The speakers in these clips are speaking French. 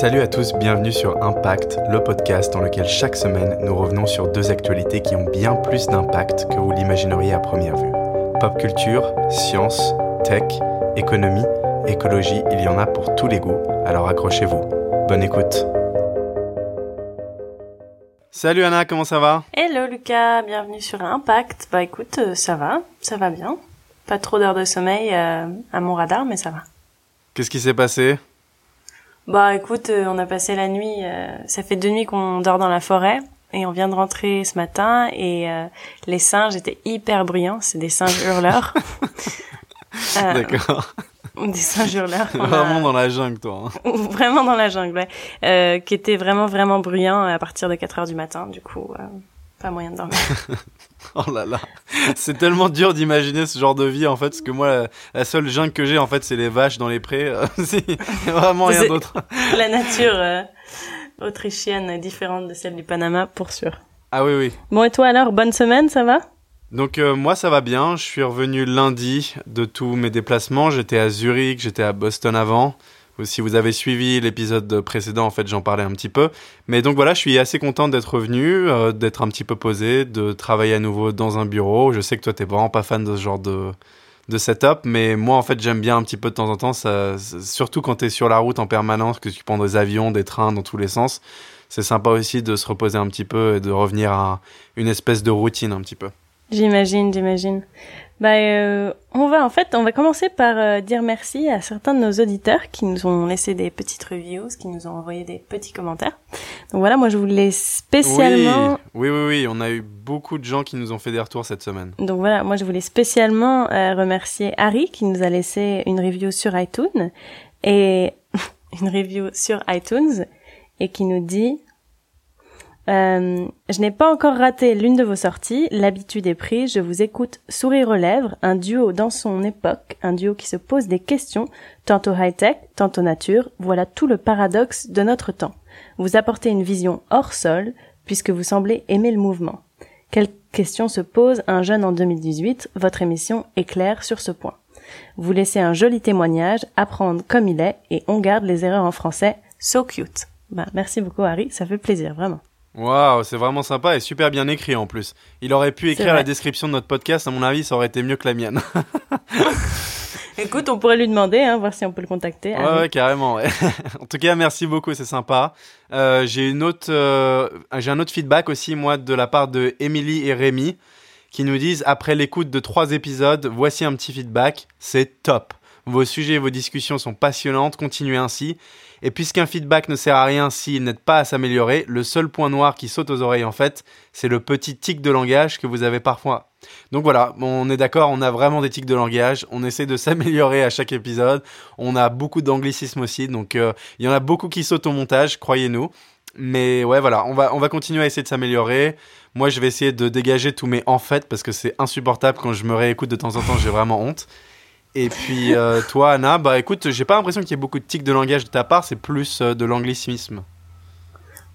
Salut à tous, bienvenue sur Impact, le podcast dans lequel chaque semaine nous revenons sur deux actualités qui ont bien plus d'impact que vous l'imagineriez à première vue. Pop culture, science, tech, économie, écologie, il y en a pour tous les goûts, alors accrochez-vous. Bonne écoute. Salut Anna, comment ça va? Hello Lucas, bienvenue sur Impact. Bah écoute, euh, ça va, ça va bien. Pas trop d'heures de sommeil euh, à mon radar, mais ça va. Qu'est-ce qui s'est passé? Bah écoute, euh, on a passé la nuit, ça fait deux nuits qu'on dort dans la forêt et on vient de rentrer ce matin et les singes étaient hyper bruyants, c'est des singes hurleurs. D'accord. Des singes hurleurs. Vraiment dans la jungle, toi. Hein. Vraiment dans la jungle, ouais. Euh, qui était vraiment, vraiment bruyant à partir de 4 heures du matin. Du coup, euh, pas moyen de dormir. oh là là. C'est tellement dur d'imaginer ce genre de vie, en fait, parce que moi, la, seule jungle que j'ai, en fait, c'est les vaches dans les prés. A vraiment rien d'autre. la nature euh, autrichienne est différente de celle du Panama, pour sûr. Ah oui, oui. Bon, et toi alors, bonne semaine, ça va? Donc euh, moi ça va bien, je suis revenu lundi de tous mes déplacements, j'étais à Zurich, j'étais à Boston avant. Si vous avez suivi l'épisode précédent, en fait, j'en parlais un petit peu. Mais donc voilà, je suis assez content d'être revenu, euh, d'être un petit peu posé, de travailler à nouveau dans un bureau. Je sais que toi, t'es vraiment pas fan de ce genre de, de setup, mais moi, en fait, j'aime bien un petit peu de temps en temps, ça, surtout quand t'es sur la route en permanence, que tu prends des avions, des trains dans tous les sens. C'est sympa aussi de se reposer un petit peu et de revenir à une espèce de routine un petit peu. J'imagine, j'imagine. Bah, euh, on va en fait, on va commencer par euh, dire merci à certains de nos auditeurs qui nous ont laissé des petites reviews, qui nous ont envoyé des petits commentaires. Donc voilà, moi je voulais spécialement. Oui, oui, oui, on a eu beaucoup de gens qui nous ont fait des retours cette semaine. Donc voilà, moi je voulais spécialement euh, remercier Harry qui nous a laissé une review sur iTunes et une review sur iTunes et qui nous dit euh, je n'ai pas encore raté l'une de vos sorties, l'habitude est prise, je vous écoute sourire aux lèvres, un duo dans son époque, un duo qui se pose des questions, tantôt high-tech, tantôt nature, voilà tout le paradoxe de notre temps. Vous apportez une vision hors sol, puisque vous semblez aimer le mouvement. Quelle question se pose un jeune en 2018 Votre émission est claire sur ce point. Vous laissez un joli témoignage, apprendre comme il est, et on garde les erreurs en français. So cute. Bah, merci beaucoup Harry, ça fait plaisir, vraiment. Waouh, c'est vraiment sympa et super bien écrit en plus. Il aurait pu écrire la description de notre podcast, à mon avis, ça aurait été mieux que la mienne. Écoute, on pourrait lui demander, hein, voir si on peut le contacter. Ouais, carrément. Ouais. en tout cas, merci beaucoup, c'est sympa. Euh, j'ai une autre, euh, j'ai un autre feedback aussi, moi, de la part de Émilie et Rémi, qui nous disent après l'écoute de trois épisodes, voici un petit feedback, c'est top. Vos sujets et vos discussions sont passionnantes, continuez ainsi. Et puisqu'un feedback ne sert à rien s'il n'aide pas à s'améliorer, le seul point noir qui saute aux oreilles en fait, c'est le petit tic de langage que vous avez parfois. Donc voilà, on est d'accord, on a vraiment des tics de langage, on essaie de s'améliorer à chaque épisode, on a beaucoup d'anglicisme aussi, donc euh, il y en a beaucoup qui sautent au montage, croyez-nous. Mais ouais, voilà, on va, on va continuer à essayer de s'améliorer. Moi, je vais essayer de dégager tous mes en fait parce que c'est insupportable quand je me réécoute de temps en temps, j'ai vraiment honte. Et puis euh, toi, Anna, bah écoute, j'ai pas l'impression qu'il y ait beaucoup de tics de langage de ta part, c'est plus euh, de l'anglicisme.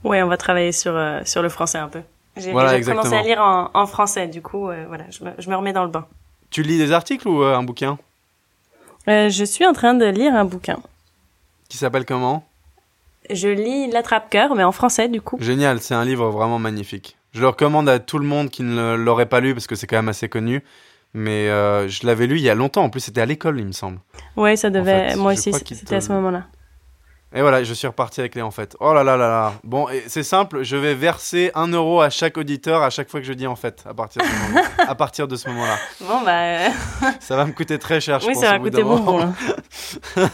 Ouais, on va travailler sur, euh, sur le français un peu. J'ai commencé à lire en, en français, du coup, voilà, je me, je me, remets dans le bain. Tu lis des articles ou un bouquin? Je suis en train de lire un bouquin. Qui s'appelle comment? Je lis L'attrape-cœur, mais en français, du coup. Génial, c'est un livre vraiment magnifique. Je le recommande à tout le monde qui ne l'aurait pas lu parce que c'est quand même assez connu. Mais euh, je l'avais lu il y a longtemps. En plus, c'était à l'école, il me semble. Ouais, ça devait. Moi aussi, c'était à ce moment-là. Et voilà, je suis reparti avec les en fait. Oh là là là là. Bon, c'est simple, je vais verser un euro à chaque auditeur à chaque fois que je dis en fait, à partir de ce moment-là. à partir de ce moment-là. Bon bah. Euh, ça va me coûter très cher, je oui, pense. Oui, ça va coûter beaucoup. Hein.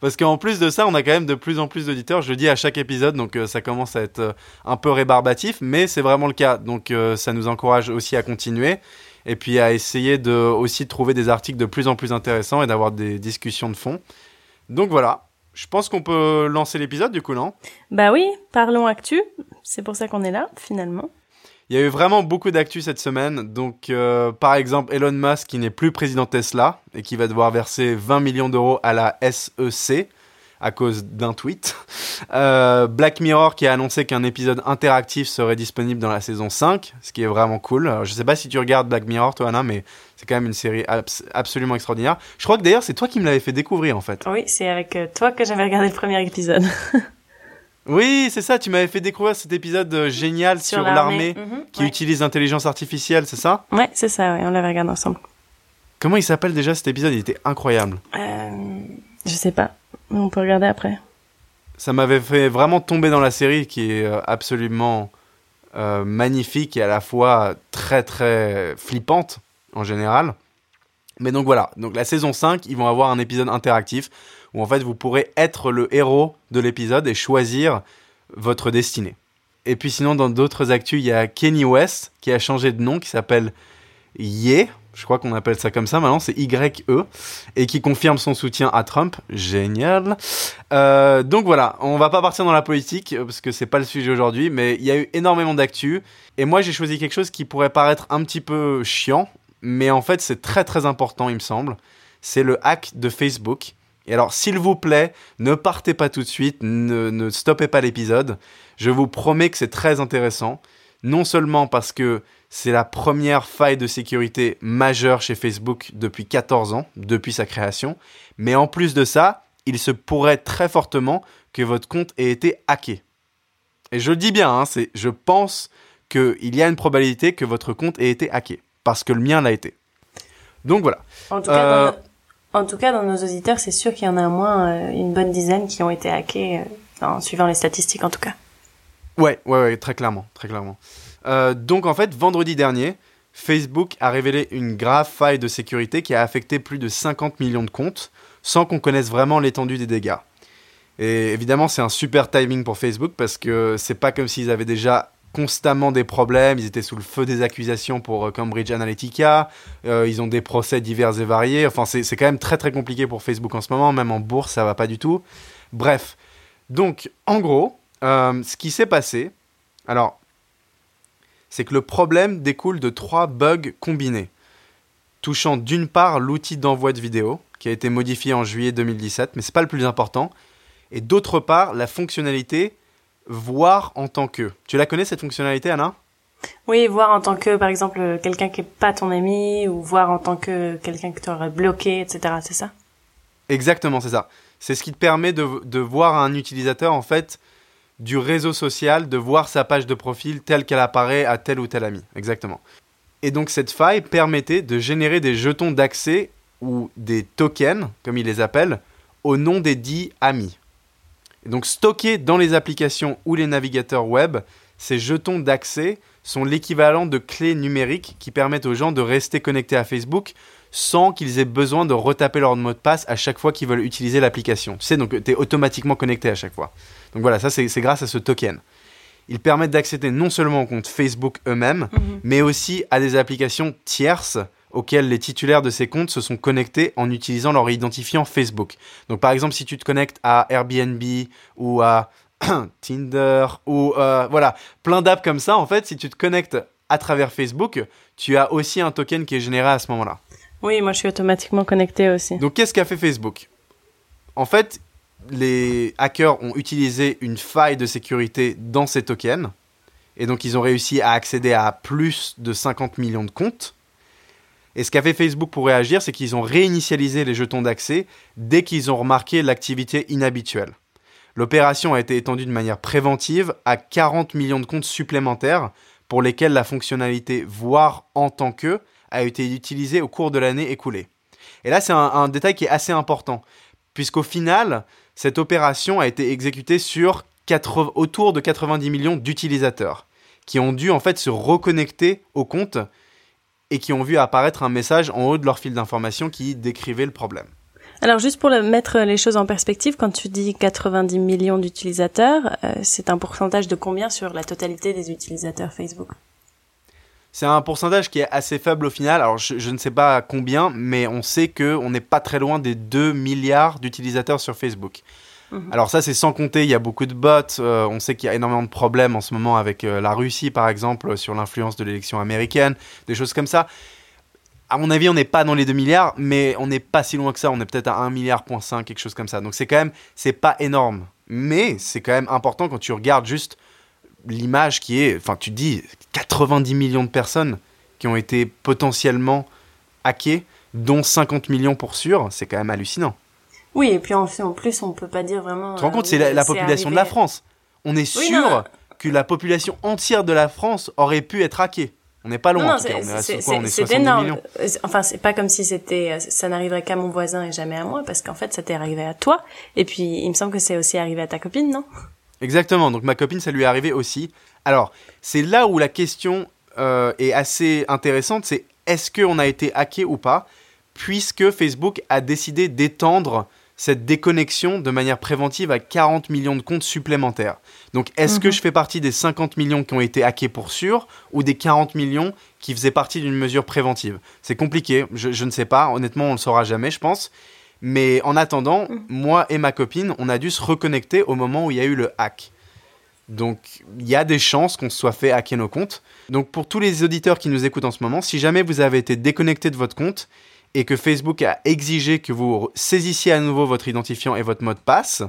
Parce qu'en plus de ça, on a quand même de plus en plus d'auditeurs. Je le dis à chaque épisode, donc euh, ça commence à être un peu rébarbatif, mais c'est vraiment le cas. Donc ça nous encourage aussi à continuer et puis à essayer de aussi trouver des articles de plus en plus intéressants et d'avoir des discussions de fond. Donc voilà, je pense qu'on peut lancer l'épisode du coup, non? Bah oui, parlons actu. C'est pour ça qu'on est là finalement. Il y a eu vraiment beaucoup d'actu cette semaine. Donc, euh, par exemple, Elon Musk qui n'est plus président Tesla et qui va devoir verser 20 millions d'euros à la SEC à cause d'un tweet. Euh, Black Mirror qui a annoncé qu'un épisode interactif serait disponible dans la saison 5, ce qui est vraiment cool. Alors, je sais pas si tu regardes Black Mirror, toi, Anna, mais c'est quand même une série absolument extraordinaire. Je crois que d'ailleurs, c'est toi qui me l'avais fait découvrir, en fait. Oui, c'est avec euh, toi que j'avais regardé le premier épisode. Oui, c'est ça, tu m'avais fait découvrir cet épisode euh, génial sur, l'armée Mhm, qui ouais. utilise l'intelligence artificielle, c'est ça? Ouais, c'est ça, ouais, on l'avait regardé ensemble. Comment il s'appelle déjà cet épisode? Il était incroyable. Euh, je sais pas, on peut regarder après. Ça m'avait fait vraiment tomber dans la série qui est euh, absolument euh, magnifique et à la fois très très flippante en général. Mais donc voilà, donc la saison 5, ils vont avoir un épisode interactif où en fait vous pourrez être le héros de l'épisode et choisir votre destinée. Et puis sinon dans d'autres actus, il y a Kenny West qui a changé de nom, qui s'appelle Ye, je crois qu'on appelle ça comme ça maintenant, c'est Y-E, et qui confirme son soutien à Trump. Génial. Euh, donc voilà, on va pas partir dans la politique euh, parce que c'est pas le sujet aujourd'hui, mais il y a eu énormément d'actu et moi j'ai choisi quelque chose qui pourrait paraître un petit peu chiant, mais en fait c'est très très important il me semble. C'est le hack de Facebook. Et alors s'il vous plaît, ne partez pas tout de suite, ne, ne stoppez pas l'épisode. Je vous promets que c'est très intéressant, non seulement parce que c'est la première faille de sécurité majeure chez Facebook depuis 14 ans, depuis sa création, mais en plus de ça, il se pourrait très fortement que votre compte ait été hacké. Et je le dis bien, hein, c'est, je pense qu'il y a une probabilité que votre compte ait été hacké, parce que le mien l'a été. Donc voilà. En tout cas, Euh, dans, no- en tout cas, dans nos auditeurs, c'est sûr qu'il y en a au moins euh, une bonne dizaine qui ont été hackés, euh, en suivant les statistiques en tout cas. Ouais, ouais, ouais, très clairement, très clairement. Euh, donc en fait, vendredi dernier, Facebook a révélé une grave faille de sécurité qui a affecté plus de 50 millions de comptes, sans qu'on connaisse vraiment l'étendue des dégâts. Et évidemment, c'est un super timing pour Facebook parce que c'est pas comme s'ils avaient déjà constamment des problèmes, ils étaient sous le feu des accusations pour euh, Cambridge Analytica, euh, ils ont des procès divers et variés, enfin c'est quand même très très compliqué pour Facebook en ce moment, même en bourse ça va pas du tout. Bref, donc en gros, ce qui s'est passé, alors, c'est que le problème découle de trois bugs combinés, touchant d'une part l'outil d'envoi de vidéo, qui a été modifié en juillet 2017, mais c'est pas le plus important, et d'autre part la fonctionnalité voir en tant que. Tu la connais cette fonctionnalité, Anna? Oui, voir en tant que, par exemple, quelqu'un qui est pas ton ami, ou voir en tant que quelqu'un que tu aurais bloqué, etc. C'est ça? Exactement, c'est ça. C'est ce qui te permet de, de voir un utilisateur, en fait, du réseau social, de voir sa page de profil telle qu'elle apparaît à tel ou tel ami. Exactement. Et donc, cette faille permettait de générer des jetons d'accès ou des tokens, comme ils les appellent, au nom des dits amis. Donc, stockés dans les applications ou les navigateurs web, ces jetons d'accès sont l'équivalent de clés numériques qui permettent aux gens de rester connectés à Facebook sans qu'ils aient besoin de retaper leur mot de passe à chaque fois qu'ils veulent utiliser l'application. Tu sais, donc tu es automatiquement connecté à chaque fois. Donc voilà, ça c'est grâce à ce token. Ils permettent d'accéder non seulement aux comptes Facebook eux-mêmes, mais aussi à des applications tierces auxquelles les titulaires de ces comptes se sont connectés en utilisant leur identifiant Facebook. Donc par exemple, si tu te connectes à Airbnb ou à Tinder ou euh, voilà, plein d'apps comme ça, en fait, si tu te connectes à travers Facebook, tu as aussi un token qui est généré à ce moment-là. Oui, moi je suis automatiquement connectée aussi. Donc qu'est-ce qu'a fait Facebook? En fait, les hackers ont utilisé une faille de sécurité dans ces tokens. Et donc ils ont réussi à accéder à plus de 50 millions de comptes. Et ce qu'a fait Facebook pour réagir, c'est qu'ils ont réinitialisé les jetons d'accès dès qu'ils ont remarqué l'activité inhabituelle. L'opération a été étendue de manière préventive à 40 millions de comptes supplémentaires pour lesquels la fonctionnalité voir en tant que a été utilisée au cours de l'année écoulée. Et là, c'est un, détail qui est assez important, puisqu'au final, cette opération a été exécutée sur 80 autour de 90 millions d'utilisateurs, qui ont dû en fait se reconnecter au compte et qui ont vu apparaître un message en haut de leur fil d'information qui décrivait le problème. Alors juste pour mettre les choses en perspective, quand tu dis 90 millions d'utilisateurs, euh, c'est un pourcentage de combien sur la totalité des utilisateurs Facebook? C'est un pourcentage qui est assez faible au final. Alors, je, je ne sais pas combien, mais on sait qu'on n'est pas très loin des 2 milliards d'utilisateurs sur Facebook. Mhm. Alors ça, c'est sans compter, il y a beaucoup de bots. euh, on sait qu'il y a énormément de problèmes en ce moment avec euh, la Russie, par exemple, sur l'influence de l'élection américaine, des choses comme ça. À mon avis, on n'est pas dans les 2 milliards, mais on n'est pas si loin que ça. On est peut-être à 1 milliard, point 5, quelque chose comme ça. Donc c'est quand même, c'est pas énorme. Mais c'est quand même important quand tu regardes juste l'image qui est, enfin tu te dis 90 millions de personnes qui ont été potentiellement hackées, dont 50 millions pour sûr, c'est quand même hallucinant. Oui, et puis en, en plus, on peut pas dire vraiment. Tu te rends euh, compte, oui, c'est la, population de la. France. on est sûr que la population entière de la France aurait pu être hackée. On n'est pas loin. C'est énorme. Euh, enfin, c'est pas comme si c'était, euh, ça n'arriverait qu'à mon voisin et jamais à moi, parce qu'en fait, ça t'est arrivé à toi. Et puis, il me semble que c'est aussi arrivé à ta copine, non? Exactement. Donc, ma copine, ça lui est arrivé aussi. Alors, c'est là où la question euh, est assez intéressante. C'est est-ce qu'on a été hacké ou pas, puisque Facebook a décidé d'étendre cette déconnexion de manière préventive à 40 millions de comptes supplémentaires. Donc est-ce que mhm. je fais partie des 50 millions qui ont été hackés pour sûr ou des 40 millions qui faisaient partie d'une mesure préventive? C'est compliqué, je, ne sais pas, honnêtement on ne le saura jamais je pense. Mais en attendant, mhm. moi et ma copine, on a dû se reconnecter au moment où il y a eu le hack. Donc il y a des chances qu'on se soit fait hacker nos comptes. Donc pour tous les auditeurs qui nous écoutent en ce moment, si jamais vous avez été déconnecté de votre compte, et que Facebook a exigé que vous saisissiez à nouveau votre identifiant et votre mot de passe,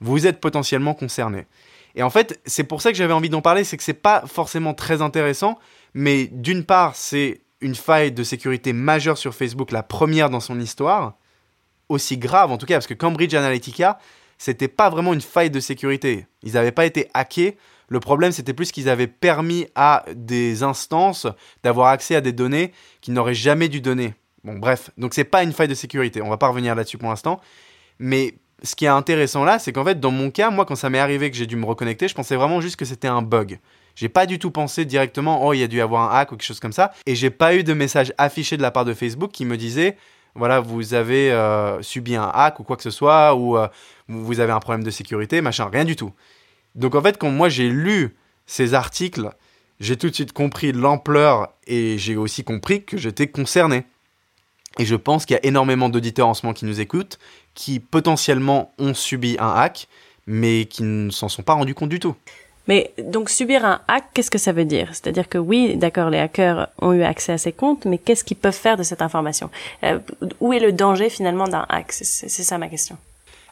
vous êtes potentiellement concerné. Et en fait, c'est pour ça que j'avais envie d'en parler, c'est que c'est pas forcément très intéressant, mais d'une part, c'est une faille de sécurité majeure sur Facebook, la première dans son histoire, aussi grave en tout cas, parce que Cambridge Analytica, c'était pas vraiment une faille de sécurité. Ils n'avaient pas été hackés. Le problème, c'était plus qu'ils avaient permis à des instances d'avoir accès à des données qu'ils n'auraient jamais dû donner. Bon, bref, donc c'est pas une faille de sécurité, on va pas revenir là-dessus pour l'instant. Mais ce qui est intéressant là, c'est qu'en fait, dans mon cas, moi, quand ça m'est arrivé que j'ai dû me reconnecter, je pensais vraiment juste que c'était un bug. J'ai pas du tout pensé directement, oh, il y a dû y avoir un hack ou quelque chose comme ça. Et j'ai pas eu de message affiché de la part de Facebook qui me disait, voilà, vous avez euh, subi un hack ou quoi que ce soit, ou euh, vous avez un problème de sécurité, machin, rien du tout. Donc en fait, quand moi j'ai lu ces articles, j'ai tout de suite compris l'ampleur et j'ai aussi compris que j'étais concerné. Et je pense qu'il y a énormément d'auditeurs en ce moment qui nous écoutent, qui potentiellement ont subi un hack, mais qui ne s'en sont pas rendus compte du tout. Mais donc subir un hack, qu'est-ce que ça veut dire? C'est-à-dire que oui, d'accord, les hackers ont eu accès à ces comptes, mais qu'est-ce qu'ils peuvent faire de cette information? Euh, Où est le danger finalement d'un hack? C'est ça ma question.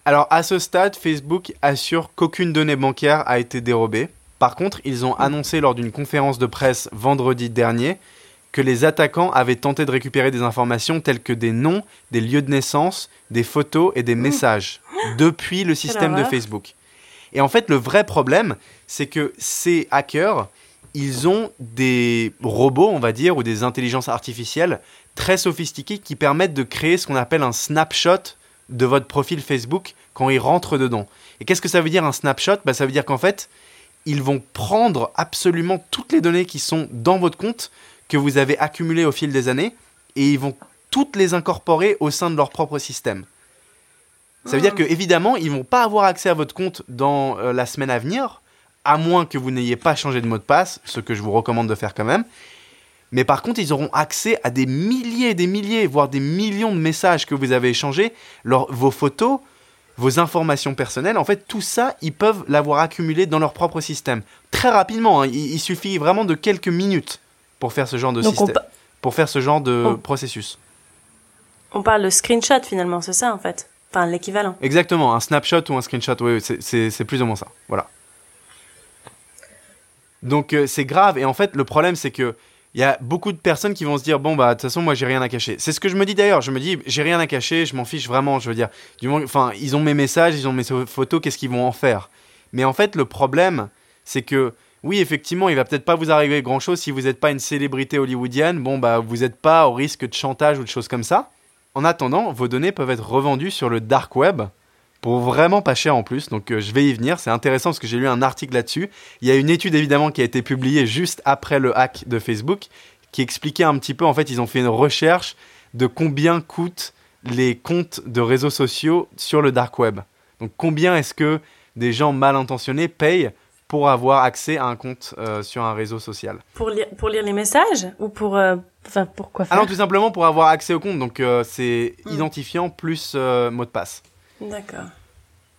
Alors à ce stade, Facebook assure qu'aucune donnée bancaire a été dérobée. Par contre, ils ont annoncé lors d'une conférence de presse vendredi dernier que les attaquants avaient tenté de récupérer des informations telles que des noms, des lieux de naissance, des photos et des mmh. messages depuis le système de Facebook. Et en fait, le vrai problème, c'est que ces hackers, ils ont des robots, on va dire, ou des intelligences artificielles très sophistiquées qui permettent de créer ce qu'on appelle un snapshot de votre profil Facebook quand ils rentrent dedans. Et qu'est-ce que ça veut dire un snapshot? Bah, Ça veut dire qu'en fait, ils vont prendre absolument toutes les données qui sont dans votre compte, que vous avez accumulées au fil des années et ils vont toutes les incorporer au sein de leur propre système. Ça veut dire ah. que évidemment, ils vont pas avoir accès à votre compte dans euh, la semaine à venir, à moins que vous n'ayez pas changé de mot de passe, ce que je vous recommande de faire quand même. Mais par contre, ils auront accès à des milliers et des milliers, voire des millions de messages que vous avez échangés, vos photos, vos informations personnelles. En fait, tout ça, ils peuvent l'avoir accumulé dans leur propre système. Très rapidement, hein. il, suffit vraiment de quelques minutes pour faire ce genre de système, pour faire ce genre de processus. On parle de screenshot finalement, c'est ça en fait, enfin l'équivalent. Exactement, un snapshot ou un screenshot, oui, c'est plus ou moins ça, voilà. Donc euh, c'est grave et en fait le problème c'est que il y a beaucoup de personnes qui vont se dire bon bah de toute façon moi j'ai rien à cacher. C'est ce que je me dis d'ailleurs. Je me dis j'ai rien à cacher, je m'en fiche vraiment. Je veux dire, du enfin ils ont mes messages, ils ont mes photos, qu'est-ce qu'ils vont en faire? Mais en fait le problème c'est que oui, effectivement, il va peut-être pas vous arriver grand-chose si vous n'êtes pas une célébrité hollywoodienne. Bon, bah, vous n'êtes pas au risque de chantage ou de choses comme ça. En attendant, vos données peuvent être revendues sur le dark web pour vraiment pas cher en plus. Donc, euh, je vais y venir. C'est intéressant parce que j'ai lu un article là-dessus. Il y a une étude évidemment qui a été publiée juste après le hack de Facebook qui expliquait un petit peu. En fait, ils ont fait une recherche de combien coûtent les comptes de réseaux sociaux sur le dark web. Donc, combien est-ce que des gens mal intentionnés payent pour avoir accès à un compte euh, sur un réseau social. Pour lire, pour lire les messages ou pour, euh, enfin, pour quoi faire Ah non, tout simplement pour avoir accès au compte. Donc euh, c'est hmm. identifiant plus mot de passe. D'accord.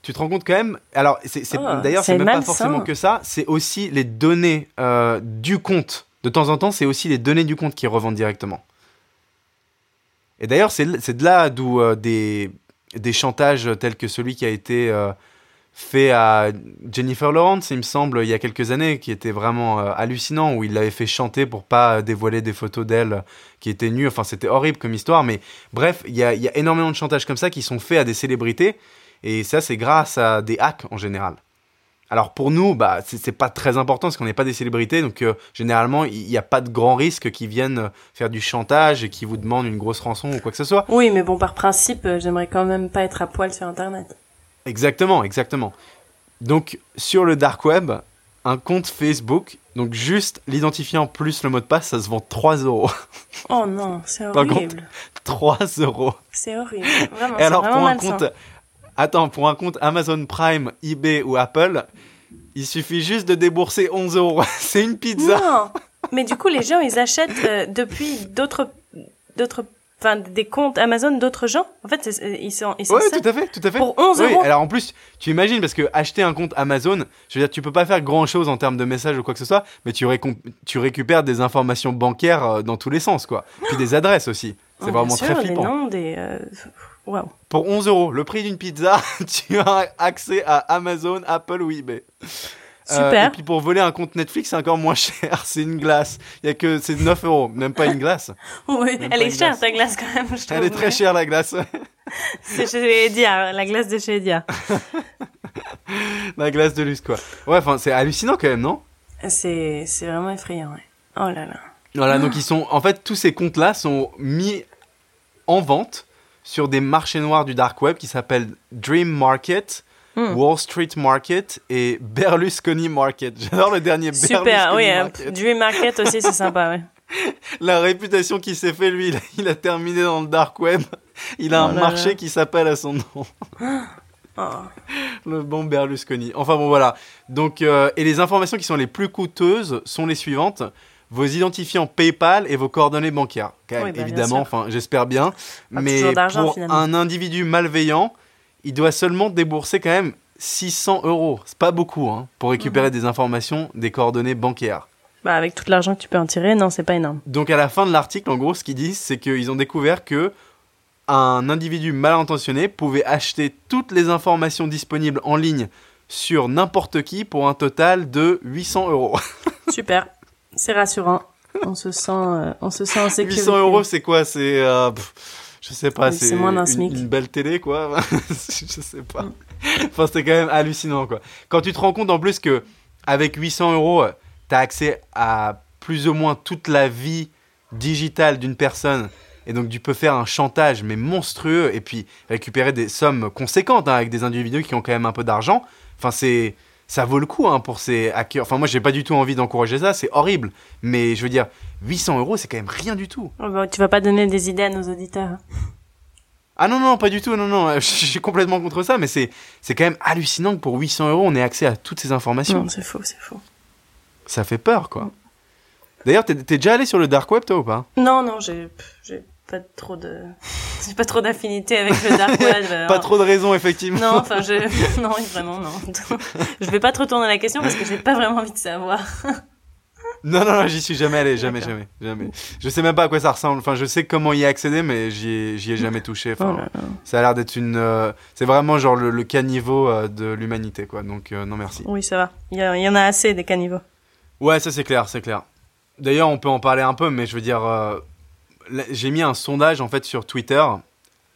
Tu te rends compte quand même Alors c'est, oh, d'ailleurs c'est même pas forcément que ça. C'est aussi les données du compte. De temps en temps, c'est aussi les données du compte qui revendent directement. Et d'ailleurs, c'est, c'est de là d'où des, des chantages tels que celui qui a été fait à Jennifer Lawrence, il me semble, il y a quelques années, qui était vraiment euh, hallucinant, où il l'avait fait chanter pour pas dévoiler des photos d'elle qui étaient nues. Enfin, c'était horrible comme histoire, mais bref, il y a, énormément de chantages comme ça qui sont faits à des célébrités, et ça, c'est grâce à des hacks en général. Alors pour nous, bah, c'est pas très important parce qu'on n'est pas des célébrités, donc euh, généralement il n'y a pas de grands risques qui viennent euh, faire du chantage et qui vous demandent une grosse rançon ou quoi que ce soit. Oui, mais bon, par principe, j'aimerais quand même pas être à poil sur Internet. Exactement, exactement. Donc sur le dark web, un compte Facebook, donc juste l'identifiant plus le mot de passe, ça se vend 3 euros. Oh non, c'est horrible. 3 euros. C'est horrible. Vraiment, Et alors vraiment pour un malsain. compte, attends, pour un compte Amazon Prime, eBay ou Apple, il suffit juste de débourser 11 euros. C'est une pizza. Non, mais du coup, les gens, ils achètent euh, depuis d'autres, d'autres, enfin, des comptes Amazon d'autres gens. En fait, ils sont, ils sont Ouais, ça. tout à fait, tout à fait. Pour 11 Oui, euros. alors en plus, tu imagines, parce que acheter un compte Amazon, je veux dire, tu peux pas faire grand chose en termes de messages ou quoi que ce soit, mais tu, récom- tu récupères des informations bancaires euh, dans tous les sens, quoi. Puis des adresses aussi. C'est Oh, vraiment sûr, très flippant. noms des, euh. Pour 11 euros, le prix d'une pizza, tu as accès à Amazon, Apple ou eBay. Euh, Super. et puis pour voler un compte Netflix, c'est encore moins cher. C'est une glace. Il y a que c'est 9 euros, même pas une glace. Oui, Même elle est chère glace. ta glace quand même. Je Elle est très chère la glace. C'est chez Edia, la glace de chez Edia. la glace de luxe quoi. Ouais, enfin c'est hallucinant quand même, non? C'est, c'est vraiment effrayant, ouais. Oh là là. Voilà, donc ils sont en fait tous ces comptes là sont mis en vente sur des marchés noirs du dark web qui s'appellent Dream Market, Hmm. Wall Street Market et Berlusconi Market. J'adore le dernier Super, Berlusconi oui, euh, Market. Dream Market aussi, c'est sympa, ouais. La réputation qu'il s'est fait lui, il a, il a terminé dans le dark web. Il a Oh un là marché là. qui s'appelle à son nom. Oh. Le bon Berlusconi. Enfin bon voilà. Donc euh, et les informations qui sont les plus coûteuses sont les suivantes vos identifiants PayPal et vos coordonnées bancaires. Quand même, Oui, bah, évidemment, enfin j'espère bien. Pas mais pour finalement. un individu malveillant, il doit seulement débourser quand même 600 euros. C'est pas beaucoup hein, pour Mhm. récupérer des informations, des coordonnées bancaires. Bah, avec tout l'argent que tu peux en tirer, non, c'est pas énorme. Donc à la fin de l'article, en gros, ce qu'ils disent, c'est qu'ils ont découvert que un individu mal intentionné pouvait acheter toutes les informations disponibles en ligne sur n'importe qui pour un total de 800 euros. Super. C'est rassurant. On se sent, euh, on se sent en sécurité. 800 euros, c'est quoi? C'est, euh, je sais pas, Oui, c'est moins d'un une, une belle télé, quoi. je sais pas. Enfin, c'est quand même hallucinant, quoi. Quand tu te rends compte en plus que avec 800 euros, t'as accès à plus ou moins toute la vie digitale d'une personne. Et donc, tu peux faire un chantage, mais monstrueux, et puis récupérer des sommes conséquentes hein, avec des individus qui ont quand même un peu d'argent. Enfin, c'est. Ça vaut le coup hein, pour ces hackers. Enfin, moi, j'ai pas du tout envie d'encourager ça, c'est horrible. Mais je veux dire, 800 euros, c'est quand même rien du tout. Oh, bah, tu vas pas donner des idées à nos auditeurs. hein. Ah non, non, pas du tout, non, non, je suis complètement contre ça, mais c'est, c'est quand même hallucinant que pour 800 euros, on ait accès à toutes ces informations. Non, c'est faux, c'est faux. Ça fait peur, quoi. D'ailleurs, t'es, déjà allé sur le dark web, toi, ou pas? Non, non, j'ai pas trop de, j'ai pas trop d'affinité avec le dark web. Pas trop de raisons, effectivement. Non, enfin, je, non, vraiment, non. je vais pas te retourner la question parce que j'ai pas vraiment envie de savoir. Non, non, non, j'y suis jamais allé, jamais, jamais, jamais. Je sais même pas à quoi ça ressemble. Enfin, je sais comment y accéder, mais j'y ai, j'y ai jamais touché. Enfin, Oh là là. ça a l'air d'être une. euh, c'est vraiment genre le, le caniveau euh, de l'humanité, quoi. Donc, euh, non, merci. Oui, ça va. Il y, a- y en a assez des caniveaux. Ouais, ça c'est clair, c'est clair. D'ailleurs, on peut en parler un peu, mais je veux dire, j'ai mis un sondage en fait sur Twitter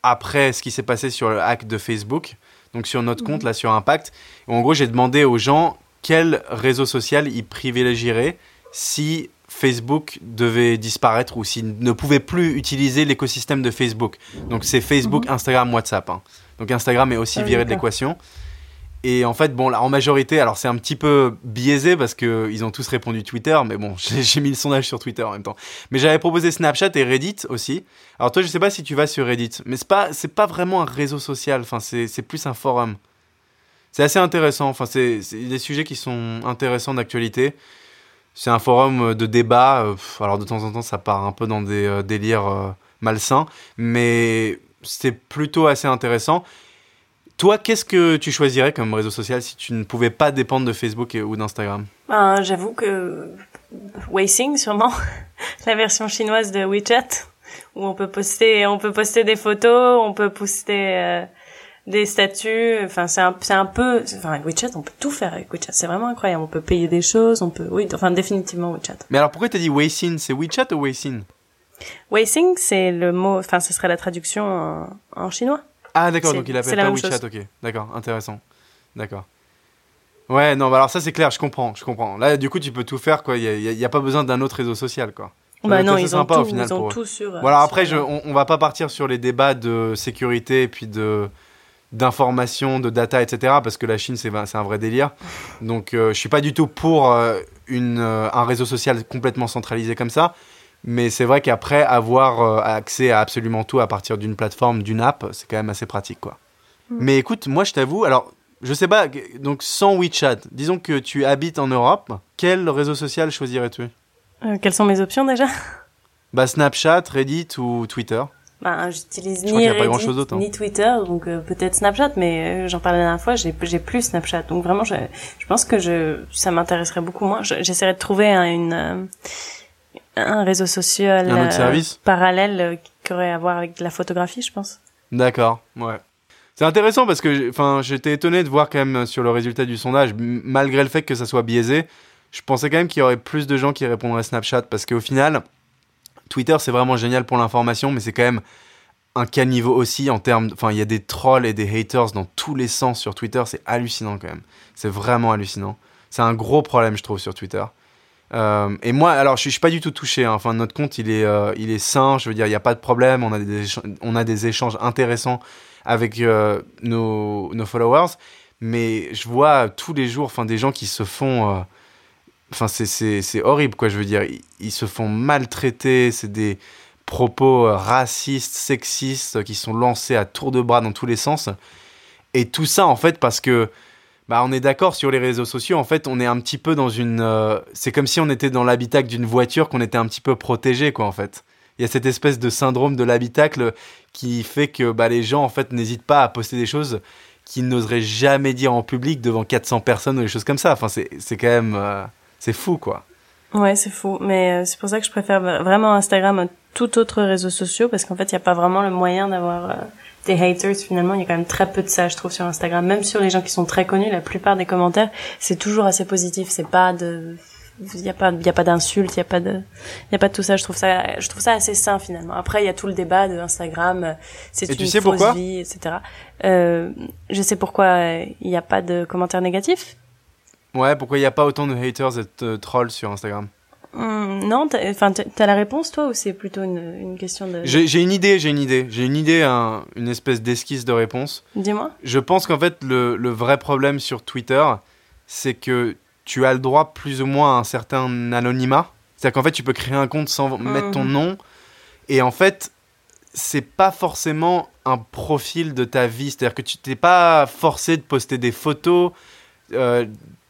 après ce qui s'est passé sur le hack de Facebook, donc sur notre compte là sur Impact. Et en gros, j'ai demandé aux gens quel réseau social ils privilégieraient si Facebook devait disparaître ou s'ils ne pouvaient plus utiliser l'écosystème de Facebook. Donc c'est Facebook, Instagram, WhatsApp. hein. Donc Instagram est aussi Ah, viré de l'équation. Et en fait, bon, là, en majorité, alors c'est un petit peu biaisé parce que ils ont tous répondu Twitter, mais bon, j'ai mis le sondage sur Twitter en même temps. Mais j'avais proposé Snapchat et Reddit aussi. Alors toi, je sais pas si tu vas sur Reddit, mais c'est pas, c'est pas vraiment un réseau social. Enfin, c'est, plus un forum. C'est assez intéressant. Enfin, c'est, des sujets qui sont intéressants d'actualité. C'est un forum de débat. euh, alors de temps en temps, ça part un peu dans des euh, délires euh, malsains, mais c'est plutôt assez intéressant. Toi, qu'est-ce que tu choisirais comme réseau social si tu ne pouvais pas dépendre de Facebook et- ou d'Instagram? Ben, j'avoue que Weixin, sûrement, la version chinoise de WeChat, où on peut poster, on peut poster des photos, on peut poster euh, des statuts. Enfin, c'est un, c'est un peu, enfin, avec WeChat, on peut tout faire avec WeChat. C'est vraiment incroyable. On peut payer des choses, on peut, oui, enfin, définitivement WeChat. Mais alors pourquoi t'as dit Weixin C'est WeChat ou Weixin Weixin, c'est le mot, enfin, ce serait la traduction en, en chinois. Ah d'accord, donc il appelle la pas WeChat, chose. ok. D'accord, intéressant. D'accord. Ouais, non, bah alors ça c'est clair, je comprends, je comprends. Là, du coup, tu peux tout faire, quoi. Il n'y a, pas besoin d'un autre réseau social, quoi. bah non, ils ont, tout, au final ils ont tout sur. Voilà, après, je, on, on, va pas partir sur les débats de sécurité et puis de d'informations, de data, etc. Parce que la Chine, c'est un vrai délire. Donc, euh, je suis pas du tout pour euh, une, euh, un réseau social complètement centralisé comme ça. Mais c'est vrai qu'après, avoir accès à absolument tout à partir d'une plateforme, d'une app, c'est quand même assez pratique, quoi. Mm. Mais écoute, moi, je t'avoue, alors, je sais pas, donc sans WeChat, disons que tu habites en Europe, quel réseau social choisirais-tu? Quelles sont mes options déjà? Bah, Snapchat, Reddit ou Twitter bah, j'utilise ni hein. ni Twitter, donc euh, peut-être Snapchat, mais euh, j'en parlais la dernière fois, j'ai, j'ai plus Snapchat. Donc vraiment, je, je pense que je, ça m'intéresserait beaucoup moins. j'essaierais de trouver un, une, euh, un réseau social un autre service parallèle qui aurait à voir avec la photographie, je pense. D'accord, ouais. C'est intéressant parce que enfin, j'étais étonné de voir quand même sur le résultat du sondage, malgré le fait que ça soit biaisé, je pensais quand même qu'il y aurait plus de gens qui répondraient Snapchat parce qu'au final, Twitter, c'est vraiment génial pour l'information, mais c'est quand même un caniveau aussi en termes. Enfin, il y a des trolls et des haters dans tous les sens sur Twitter. C'est hallucinant quand même. C'est vraiment hallucinant. C'est un gros problème, je trouve, sur Twitter. Euh, et moi, alors, je, ne suis pas du tout touché. Hein. Enfin, notre compte, il est, euh, il est sain. Je veux dire, il n'y a pas de problème. On a des, on a des échanges intéressants avec euh, nos, followers. Mais je vois tous les jours, enfin, des gens qui se font Enfin, c'est horrible, quoi, je veux dire. Ils, se font maltraiter, c'est des propos racistes, sexistes qui sont lancés à tour de bras dans tous les sens. Et tout ça, en fait, parce que, bah, on est d'accord sur les réseaux sociaux, en fait, on est un petit peu dans une. Euh, c'est comme si on était dans l'habitacle d'une voiture, qu'on était un petit peu protégé, quoi, en fait. Il y a cette espèce de syndrome de l'habitacle qui fait que bah, les gens, en fait, n'hésitent pas à poster des choses qu'ils n'oseraient jamais dire en public devant 400 personnes ou des choses comme ça. Enfin, c'est quand même. Euh, c'est fou, quoi. Ouais, c'est fou. Mais euh, c'est pour ça que je préfère vraiment Instagram à tout autre réseau social parce qu'en fait, il n'y a pas vraiment le moyen d'avoir des haters. Finalement, il y a quand même très peu de ça, je trouve, sur Instagram. Même sur les gens qui sont très connus, la plupart des commentaires, c'est toujours assez positif. C'est pas de, il y a pas, il y a pas d'insultes, il y a pas de, il y a pas de tout ça. Je trouve ça, je trouve ça assez sain finalement. Après, il y a tout le débat de Instagram, euh, c'est une sais fausse vie, etc. Euh, je sais pourquoi il n'y a pas de commentaires négatifs. Ouais, pourquoi il n'y a pas autant de haters et de trolls sur Instagram? Hum, Non, enfin, t'as la réponse toi ou c'est plutôt une, une, question de. J'ai une idée, j'ai une idée, j'ai une idée, une espèce d'esquisse de réponse. Dis-moi. Je pense qu'en fait le, le, vrai problème sur Twitter, c'est que tu as le droit plus ou moins à un certain anonymat. C'est-à-dire qu'en fait tu peux créer un compte sans mettre ton nom, et en fait c'est pas forcément un profil de ta vie. C'est-à-dire que tu t'es pas forcé de poster des photos. Euh,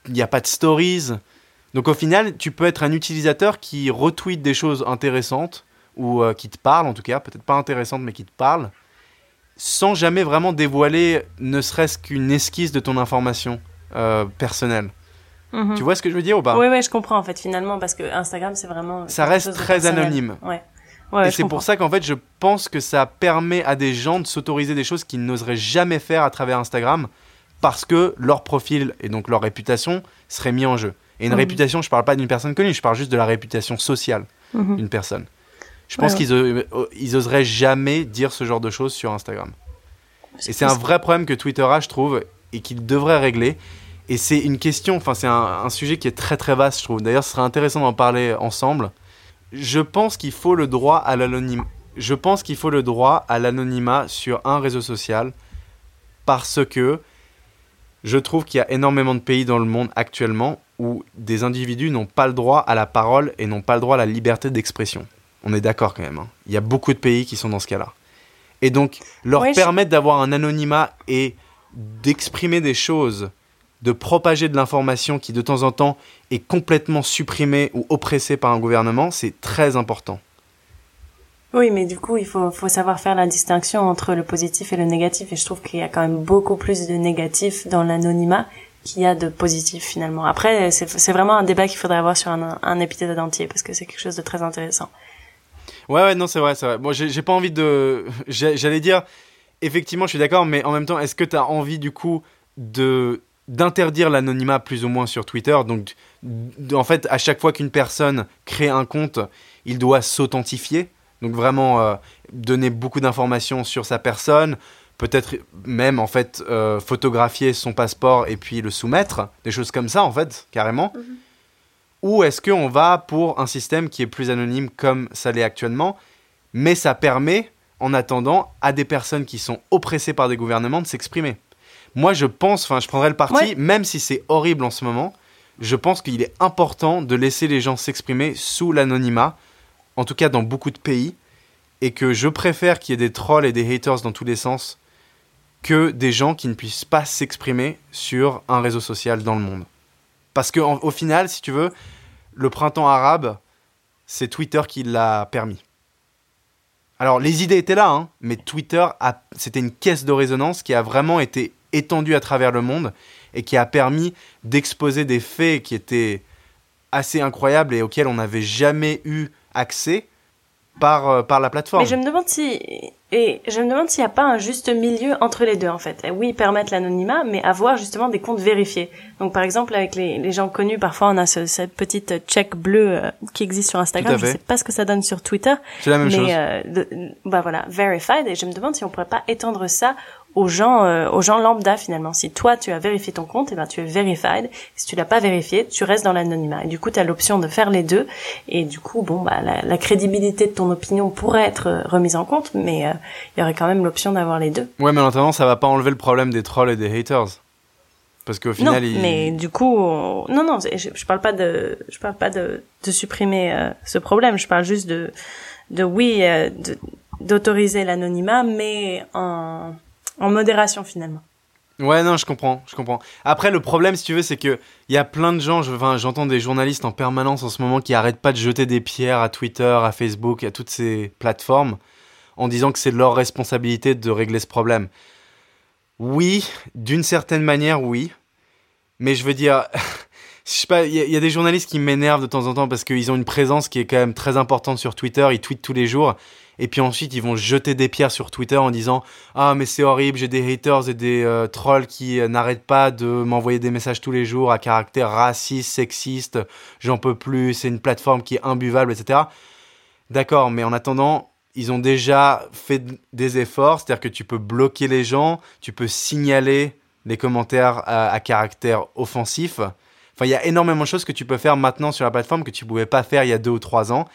il n'y a pas de stories. Donc au final, tu peux être un utilisateur qui retweet des choses intéressantes, ou euh, qui te parlent en tout cas, peut-être pas intéressantes, mais qui te parlent, sans jamais vraiment dévoiler ne serait-ce qu'une esquisse de ton information euh, personnelle. Mhm. Tu vois ce que je veux dire ou pas? Oui, oui, je comprends en fait finalement, parce que Instagram, c'est vraiment... Ça reste très anonyme. Ouais. Ouais, et c'est pour ça qu'en fait, je pense que ça permet à des gens de s'autoriser des choses qu'ils n'oseraient jamais faire à travers Instagram parce que leur profil et donc leur réputation seraient mis en jeu. Et une mhm. réputation, je ne parle pas d'une personne connue, je parle juste de la réputation sociale mhm. d'une personne. Je pense qu'ils euh, oseraient jamais dire ce genre de choses sur Instagram. Et c'est un vrai problème que Twitter a, je trouve, et qu'il devrait régler. Et c'est une question, enfin c'est un, sujet qui est très très vaste, je trouve. D'ailleurs, ce serait intéressant d'en parler ensemble. Je pense qu'il faut le droit à l'anonymat. Je pense qu'il faut le droit à l'anonymat sur un réseau social parce que je trouve qu'il y a énormément de pays dans le monde actuellement où des individus n'ont pas le droit à la parole et n'ont pas le droit à la liberté d'expression. On est d'accord quand même. Hein. Il y a beaucoup de pays qui sont dans ce cas-là. Et donc, leur permettre d'avoir un anonymat et d'exprimer des choses, de propager de l'information qui de temps en temps est complètement supprimée ou oppressée par un gouvernement, c'est très important. Oui, mais du coup, il faut, savoir faire la distinction entre le positif et le négatif. Et je trouve qu'il y a quand même beaucoup plus de négatif dans l'anonymat qu'il y a de positif finalement. Après, c'est vraiment un débat qu'il faudrait avoir sur un, un épisode entier parce que c'est quelque chose de très intéressant. Ouais, ouais, non, c'est vrai, c'est vrai. Bon, j'ai pas envie de. J'allais dire, effectivement, je suis d'accord, mais en même temps, est-ce que tu as envie du coup de d'interdire l'anonymat plus ou moins sur Twitter? Donc, en fait, à chaque fois qu'une personne crée un compte, il doit s'authentifier? Donc vraiment euh, donner beaucoup d'informations sur sa personne, peut-être même en fait euh, photographier son passeport et puis le soumettre, des choses comme ça en fait, carrément. Mhm. Ou est-ce qu'on va pour un système qui est plus anonyme comme ça l'est actuellement, mais ça permet, en attendant, à des personnes qui sont oppressées par des gouvernements de s'exprimer Moi, je pense, enfin, je prendrais le parti, Ouais. même si c'est horrible en ce moment, je pense qu'il est important de laisser les gens s'exprimer sous l'anonymat, en tout cas dans beaucoup de pays, et que je préfère qu'il y ait des trolls et des haters dans tous les sens que des gens qui ne puissent pas s'exprimer sur un réseau social dans le monde. Parce qu'au final, si tu veux, le printemps arabe, c'est Twitter qui l'a permis. Alors, les idées étaient là, hein, mais Twitter, c'était une caisse de résonance qui a vraiment été étendue à travers le monde et qui a permis d'exposer des faits qui étaient assez incroyables et auxquels on n'avait jamais eu accès par, euh, par la plateforme. Mais je me demande si et je me demande s'il n'y a pas un juste milieu entre les deux en fait. Oui, permettre l'anonymat, mais avoir justement des comptes vérifiés. Donc par exemple avec les, les gens connus, parfois on a ce- cette petite check bleue euh, qui existe sur Instagram. Je fait. sais pas ce que ça donne sur Twitter, C'est la même mais chose. euh, de- bah voilà, verified. Et je me demande si on pourrait pas étendre ça aux gens, euh, aux gens lambda finalement. Si toi tu as vérifié ton compte, et ben tu es verified. Si tu l'as pas vérifié, tu restes dans l'anonymat. Et du coup, tu as l'option de faire les deux. Et du coup, bon, bah la, la crédibilité de ton opinion pourrait être euh, remise en compte, mais euh, il y aurait quand même l'option d'avoir les deux. Ouais, mais en attendant, ça va pas enlever le problème des trolls et des haters. Parce qu'au final, non, ils... mais du coup, on- non, non, je, je parle pas de, je parle pas de, de supprimer euh, ce problème. Je parle juste de, de oui, euh, de- d'autoriser l'anonymat, mais en, en modération finalement. Ouais, non, je comprends, je comprends. Après, le problème, si tu veux, c'est que il y a plein de gens, je- enfin, j'entends des journalistes en permanence en ce moment qui arrêtent pas de jeter des pierres à Twitter, à Facebook, à toutes ces plateformes, en disant que c'est leur responsabilité de régler ce problème. Oui, d'une certaine manière, oui. Mais je veux dire, je pas, il y, y a des journalistes qui m'énervent de temps en temps parce qu'ils ont une présence qui est quand même très importante sur Twitter, ils tweetent tous les jours. Et puis ensuite, ils vont jeter des pierres sur Twitter en disant Ah, mais c'est horrible, j'ai des haters et des euh, trolls qui euh, n'arrêtent pas de m'envoyer des messages tous les jours à caractère raciste, sexiste, j'en peux plus, c'est une plateforme qui est imbuvable, etc. D'accord, mais en attendant, ils ont déjà fait des efforts, c'est-à-dire que tu peux bloquer les gens, tu peux signaler les commentaires à, à caractère offensif. Enfin, il y a énormément de choses que tu peux faire maintenant sur la plateforme que tu pouvais pas faire il y a deux ou trois ans.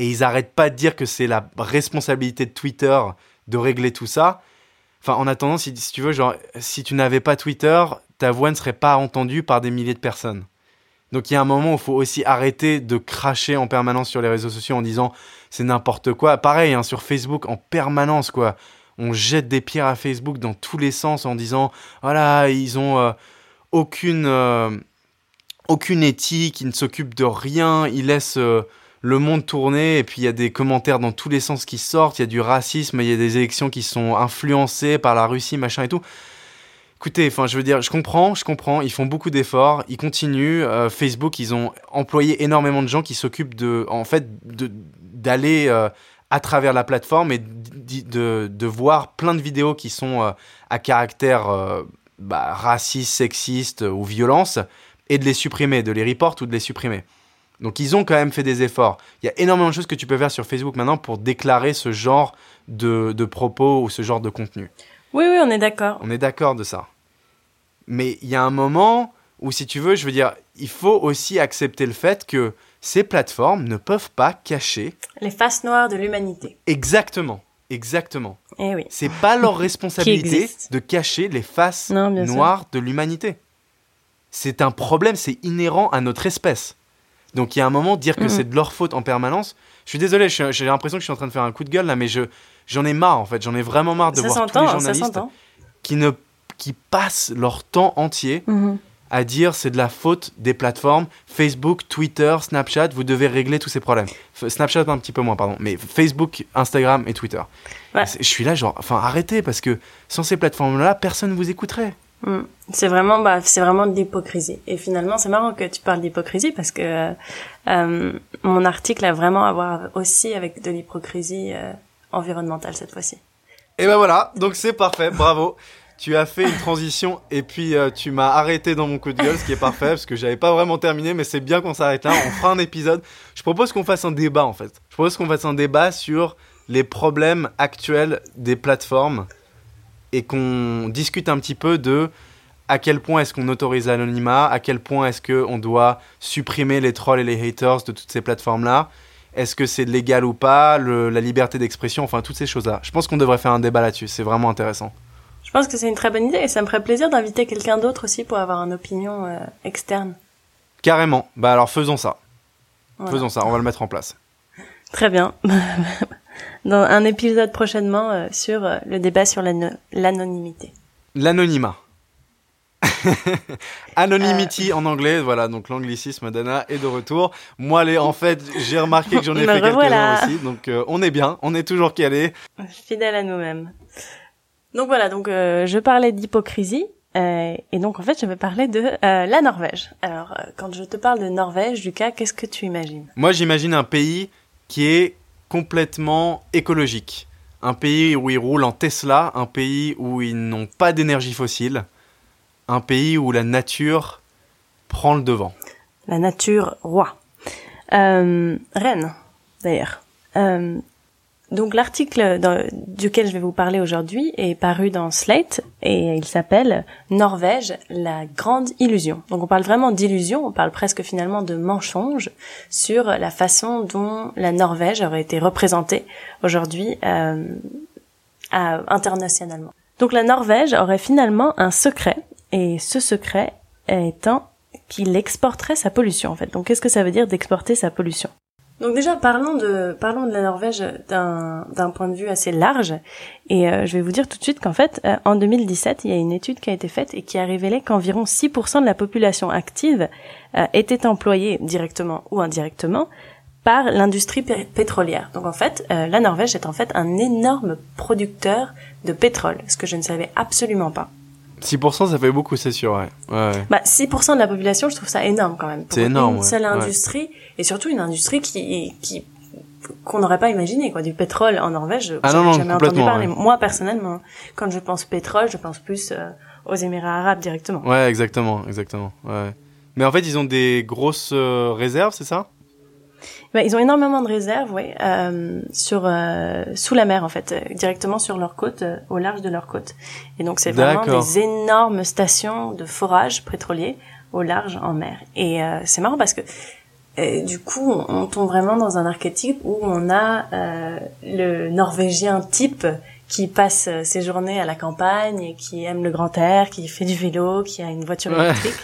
Et ils arrêtent pas de dire que c'est la responsabilité de Twitter de régler tout ça. Enfin, en attendant, si, tu veux, genre, si tu n'avais pas Twitter, ta voix ne serait pas entendue par des milliers de personnes. Donc il y a un moment où il faut aussi arrêter de cracher en permanence sur les réseaux sociaux en disant c'est n'importe quoi. Pareil, hein, sur Facebook, en permanence, quoi. On jette des pierres à Facebook dans tous les sens en disant voilà, ils ont euh, aucune, euh, aucune éthique, ils ne s'occupent de rien, ils laissent euh, le monde tourner et puis il y a des commentaires dans tous les sens qui sortent, il y a du racisme, il y a des élections qui sont influencées par la Russie, machin et tout. Écoutez, enfin, je veux dire, je comprends, je comprends. Ils font beaucoup d'efforts, ils continuent. Euh, Facebook, ils ont employé énormément de gens qui s'occupent de, en fait, d'aller euh, à travers la plateforme et de, voir plein de vidéos qui sont euh, à caractère bah, raciste, sexiste ou violence et de les supprimer, de les report ou de les supprimer. Donc ils ont quand même fait des efforts. Il y a énormément de choses que tu peux faire sur Facebook maintenant pour déclarer ce genre de, de propos ou ce genre de contenu. Oui, oui, on est d'accord. On est d'accord de ça. Mais il y a un moment où, si tu veux, je veux dire, il faut aussi accepter le fait que ces plateformes ne peuvent pas cacher Les faces noires de l'humanité. exactement, exactement. Eh oui. C'est pas leur responsabilité de cacher les faces Non, bien sûr. noires de l'humanité. C'est un problème, c'est inhérent à notre espèce. Donc il y a un moment, dire que Mhm. c'est de leur faute en permanence. Je suis désolé, j'ai l'impression que je suis en train de faire un coup de gueule là, mais je j'en ai marre en fait. J'en ai vraiment marre de Ça voir tous les journalistes qui ne qui passent leur temps entier Mhm. à dire c'est de la faute des plateformes Facebook, Twitter, Snapchat, vous devez régler tous ces problèmes. F- Snapchat un petit peu moins pardon, mais Facebook, Instagram et Twitter. Ouais. Je suis là genre enfin arrêtez parce que sans ces plateformes là, personne vous écouterait. Mm. C'est vraiment, bah, c'est vraiment de l'hypocrisie. Et finalement, c'est marrant que tu parles d'hypocrisie parce que euh, mon article a vraiment à voir aussi avec de l'hypocrisie euh, environnementale cette fois-ci. Et ben voilà, donc c'est parfait, bravo. Tu as fait une transition et puis euh, tu m'as arrêté dans mon coup de gueule, ce qui est parfait parce que j'avais pas vraiment terminé, mais c'est bien qu'on s'arrête là. On fera un épisode. Je propose qu'on fasse un débat en fait. Je propose qu'on fasse un débat sur les problèmes actuels des plateformes et qu'on discute un petit peu de à quel point est-ce qu'on autorise l'anonymat, à quel point est-ce qu'on doit supprimer les trolls et les haters de toutes ces plateformes-là, est-ce que c'est légal ou pas, la liberté d'expression, enfin toutes ces choses-là. Je pense qu'on devrait faire un débat là-dessus, c'est vraiment intéressant. Je pense que c'est une très bonne idée et ça me ferait plaisir d'inviter quelqu'un d'autre aussi pour avoir une opinion euh, externe. Carrément, bah alors faisons ça. Faisons ça, on va le mettre en place. Très bien. Dans un épisode prochainement euh, sur euh, le débat sur l'anonymité. L'anonymat. Anonymity en anglais, voilà, donc l'anglicisme d'Anna est de retour. Moi, les, en fait, j'ai remarqué que j'en ai fait quelques-uns aussi, donc euh, on est bien, on est toujours calé. Fidèle à nous-mêmes. Donc voilà, donc je parlais d'hypocrisie, euh, et donc en fait, je vais parler de la Norvège. Alors, quand je te parle de Norvège, Lucas, qu'est-ce que tu imagines? Moi, j'imagine un pays qui est complètement écologique. Un pays où ils roulent en Tesla, un pays où ils n'ont pas d'énergie fossile, un pays où la nature prend le devant. La nature roi. Euh, Rennes, d'ailleurs. Euh, donc l'article duquel je vais vous parler aujourd'hui est paru dans Slate et il s'appelle Norvège, la grande illusion. Donc on parle vraiment d'illusion, on parle presque finalement de mensonge sur la façon dont la Norvège aurait été représentée aujourd'hui euh, internationalement. Donc la Norvège aurait finalement un secret et ce secret étant qu'il exporterait sa pollution en fait. Donc qu'est-ce que ça veut dire d'exporter sa pollution? Donc déjà parlons de parlons de la Norvège d'un point de vue assez large et euh, je vais vous dire tout de suite qu'en fait euh, en 2017 il y a une étude qui a été faite et qui a révélé qu'environ 6% de la population active euh, était employée directement ou indirectement par l'industrie pétrolière. Donc en fait la Norvège est en fait un énorme producteur de pétrole, ce que je ne savais absolument pas. 6% ça fait beaucoup, c'est sûr, ouais. ouais. Bah, 6% de la population, je trouve ça énorme quand même. C'est énorme. Une seule industrie, et surtout une industrie qui, qui, qu'on n'aurait pas imaginé, quoi. Du pétrole en Norvège, ah non, non, jamais entendu parler. Moi, personnellement, quand je pense pétrole, je pense plus euh, aux Émirats Arabes directement. Ouais, exactement, exactement, ouais. Mais en fait, ils ont des grosses euh, réserves, c'est ça? Bah, ils ont énormément de réserves, oui, euh, sur euh, sous la mer en fait, euh, directement sur leur côte, euh, au large de leur côte. Et donc c'est vraiment des énormes stations de forage pétrolier au large en mer. Et c'est marrant parce que du coup, on tombe vraiment dans un archétype où on a le Norvégien type qui passe euh, ses journées à la campagne, qui aime le grand air, qui fait du vélo, qui a une voiture électrique,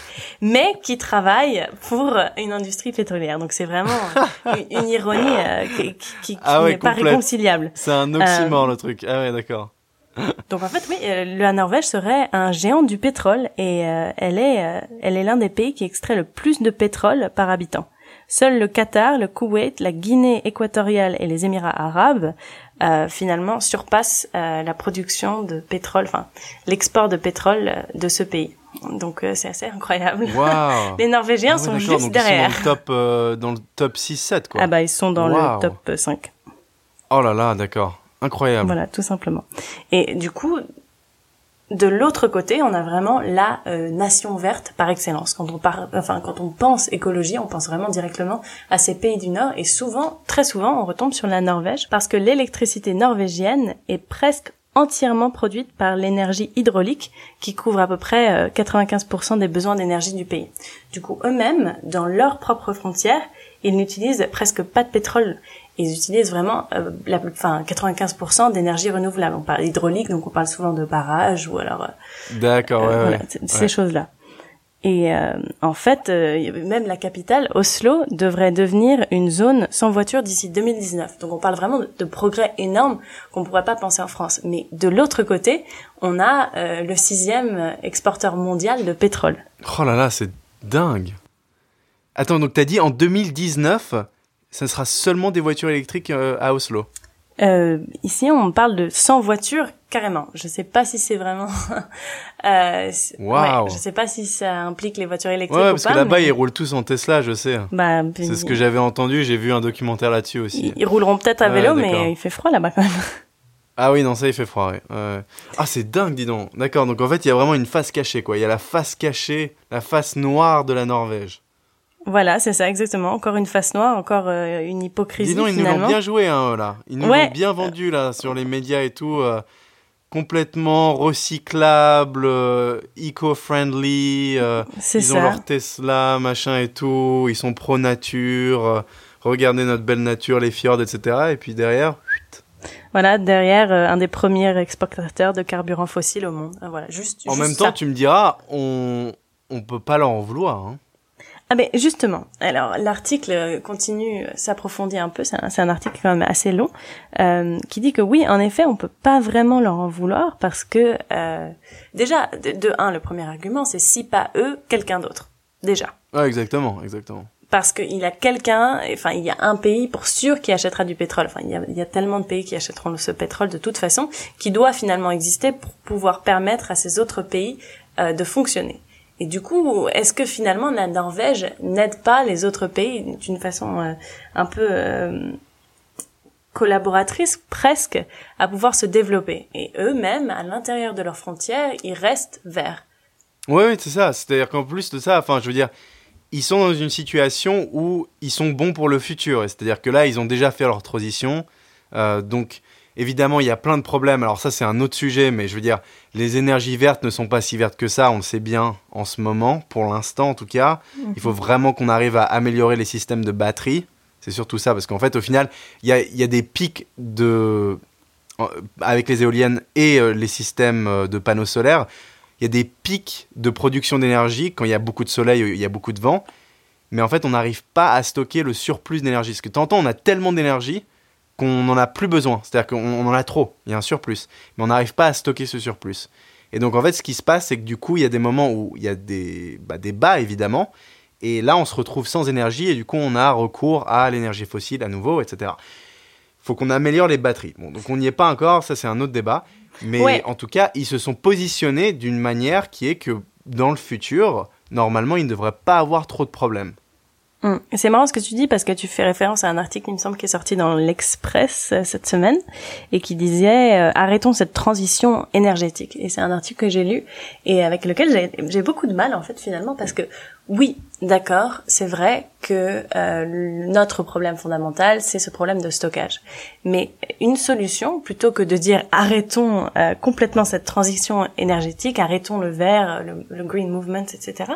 mais qui travaille pour une industrie pétrolière. Donc c'est vraiment une, ironie euh, qui, qui, ah n'est pas réconciliable. C'est un oxymore euh, le truc. Ah ouais, d'accord. Donc en fait, oui, la Norvège serait un géant du pétrole et elle est, elle est l'un des pays qui extrait le plus de pétrole par habitant. Seuls le Qatar, le Koweït, la Guinée équatoriale et les Émirats arabes euh, finalement surpassent euh, la production de pétrole, enfin l'export de pétrole euh, de ce pays. Donc euh, c'est assez incroyable. Wow. les Norvégiens ah sont juste derrière. Ils sont dans le top, dans le top 6-7 quoi. Ah bah ils sont dans le top 5. Oh là là, d'accord. Incroyable. Voilà, tout simplement. Et du coup, de l'autre côté, on a vraiment la euh, nation verte par excellence. Quand on parle, enfin quand on pense écologie, on pense vraiment directement à ces pays du Nord et souvent, très souvent, on retombe sur la Norvège parce que l'électricité norvégienne est presque entièrement produite par l'énergie hydraulique qui couvre à peu près 95% euh, des besoins d'énergie du pays. Du coup, eux-mêmes, dans leurs propres frontières, ils n'utilisent presque pas de pétrole ils utilisent vraiment euh, la, enfin 95% d'énergie renouvelable. On parle hydraulique, donc on parle souvent de barrages ou alors. Euh, D'accord, ouais, euh, ouais, Ces choses-là. Et en fait, même la capitale, Oslo, devrait devenir une zone sans voiture d'ici 2019. Donc on parle vraiment de, progrès énormes qu'on pourrait pas penser en France. Mais de l'autre côté, on a le sixième exporteur mondial de pétrole. Oh là là, c'est dingue. Attends, donc t'as dit en 2019, ça sera seulement des voitures électriques euh, à Oslo euh, Ici, on parle de 100 voitures carrément. Je sais pas si c'est vraiment. euh, wow. je sais pas si ça implique les voitures électriques. Ouais, parce que là-bas, ils roulent tous en Tesla, je sais. Bah, c'est ce que j'avais entendu. J'ai vu un documentaire là-dessus aussi. Ils, rouleront peut-être à vélo, mais il fait froid là-bas quand même. Ah oui, non, ça, il fait froid, oui. Ah, c'est dingue, dis donc. D'accord, donc en fait, il y a vraiment une face cachée, quoi. Il y a la face cachée, la face noire de la Norvège. Voilà, c'est ça, exactement. Encore une face noire, encore euh, une hypocrisie. Dis donc, ils nous l'ont bien joué, hein, là. Ils nous l'ont bien vendu, là, sur les médias et tout. Euh. complètement recyclables, euh, eco-friendly. ils ont ça. leur Tesla, machin et tout. Ils sont pro-nature. regardez notre belle nature, les fjords, etc. Et puis derrière, Voilà, derrière un des premiers exportateurs de carburant fossile au monde. Ah, Voilà, juste. en juste même ça. temps, tu me diras, on on peut pas leur en vouloir. hein. Ah ben justement, alors l'article euh, continue, euh, s'approfondit un peu, c'est un, article quand même assez long, euh, qui dit que oui, en effet, on peut pas vraiment leur en vouloir parce que euh, déjà, de, de un, le premier argument, c'est si pas eux, quelqu'un d'autre. Déjà. Ouais, exactement, exactement. Parce qu'il y a quelqu'un, enfin il y a un pays pour sûr qui achètera du pétrole. Enfin il y a, il y a tellement de pays qui achèteront ce pétrole de toute façon, qui doit finalement exister pour pouvoir permettre à ces autres pays euh, de fonctionner. Et du coup, est-ce que finalement la Norvège n'aide pas les autres pays d'une façon euh, un peu euh, collaboratrice presque à pouvoir se développer? Et eux-mêmes, à l'intérieur de leurs frontières, ils restent verts. Oui, c'est ça. C'est-à-dire qu'en plus de ça, enfin, je veux dire, ils sont dans une situation où ils sont bons pour le futur. C'est-à-dire que là, ils ont déjà fait leur transition. Euh, donc, évidemment, il y a plein de problèmes. Alors ça, c'est un autre sujet, mais je veux dire, les énergies vertes ne sont pas si vertes que ça. On le sait bien en ce moment, pour l'instant en tout cas. Il faut vraiment qu'on arrive à améliorer les systèmes de batterie. C'est surtout ça, parce qu'en fait, au final, il y a, il y a des pics de... en- avec les éoliennes et euh, les systèmes euh, de panneaux solaires il y a des pics de production d'énergie quand il y a beaucoup de soleil, il y a beaucoup de vent. Mais en fait, on n'arrive pas à stocker le surplus d'énergie. Parce que t'entends, on a tellement d'énergie qu'on n'en a plus besoin. C'est-à-dire qu'on on en a trop, il y a un surplus. Mais on n'arrive pas à stocker ce surplus. Et donc, en fait, ce qui se passe, c'est que du coup, il y a des moments où il y a des, bah, des bas, évidemment. Et là, on se retrouve sans énergie et du coup, on a recours à l'énergie fossile à nouveau, etc. faut qu'on améliore les batteries. Bon, donc on n'y est pas encore, ça c'est un autre débat. Mais Ouais. en tout cas, ils se sont positionnés d'une manière qui est que dans le futur, normalement, ils ne devraient pas avoir trop de problèmes. Et C'est marrant ce que tu dis parce que tu fais référence à un article, il me semble, qui est sorti dans l'Express euh, cette semaine et qui disait euh, arrêtons cette transition énergétique. Et c'est un article que j'ai lu et avec lequel j'ai beaucoup de mal en fait finalement parce que oui, d'accord, c'est vrai que euh, notre problème fondamental c'est ce problème de stockage. Mais une solution plutôt que de dire arrêtons euh, complètement cette transition énergétique, arrêtons le vert, le, le green movement, etc.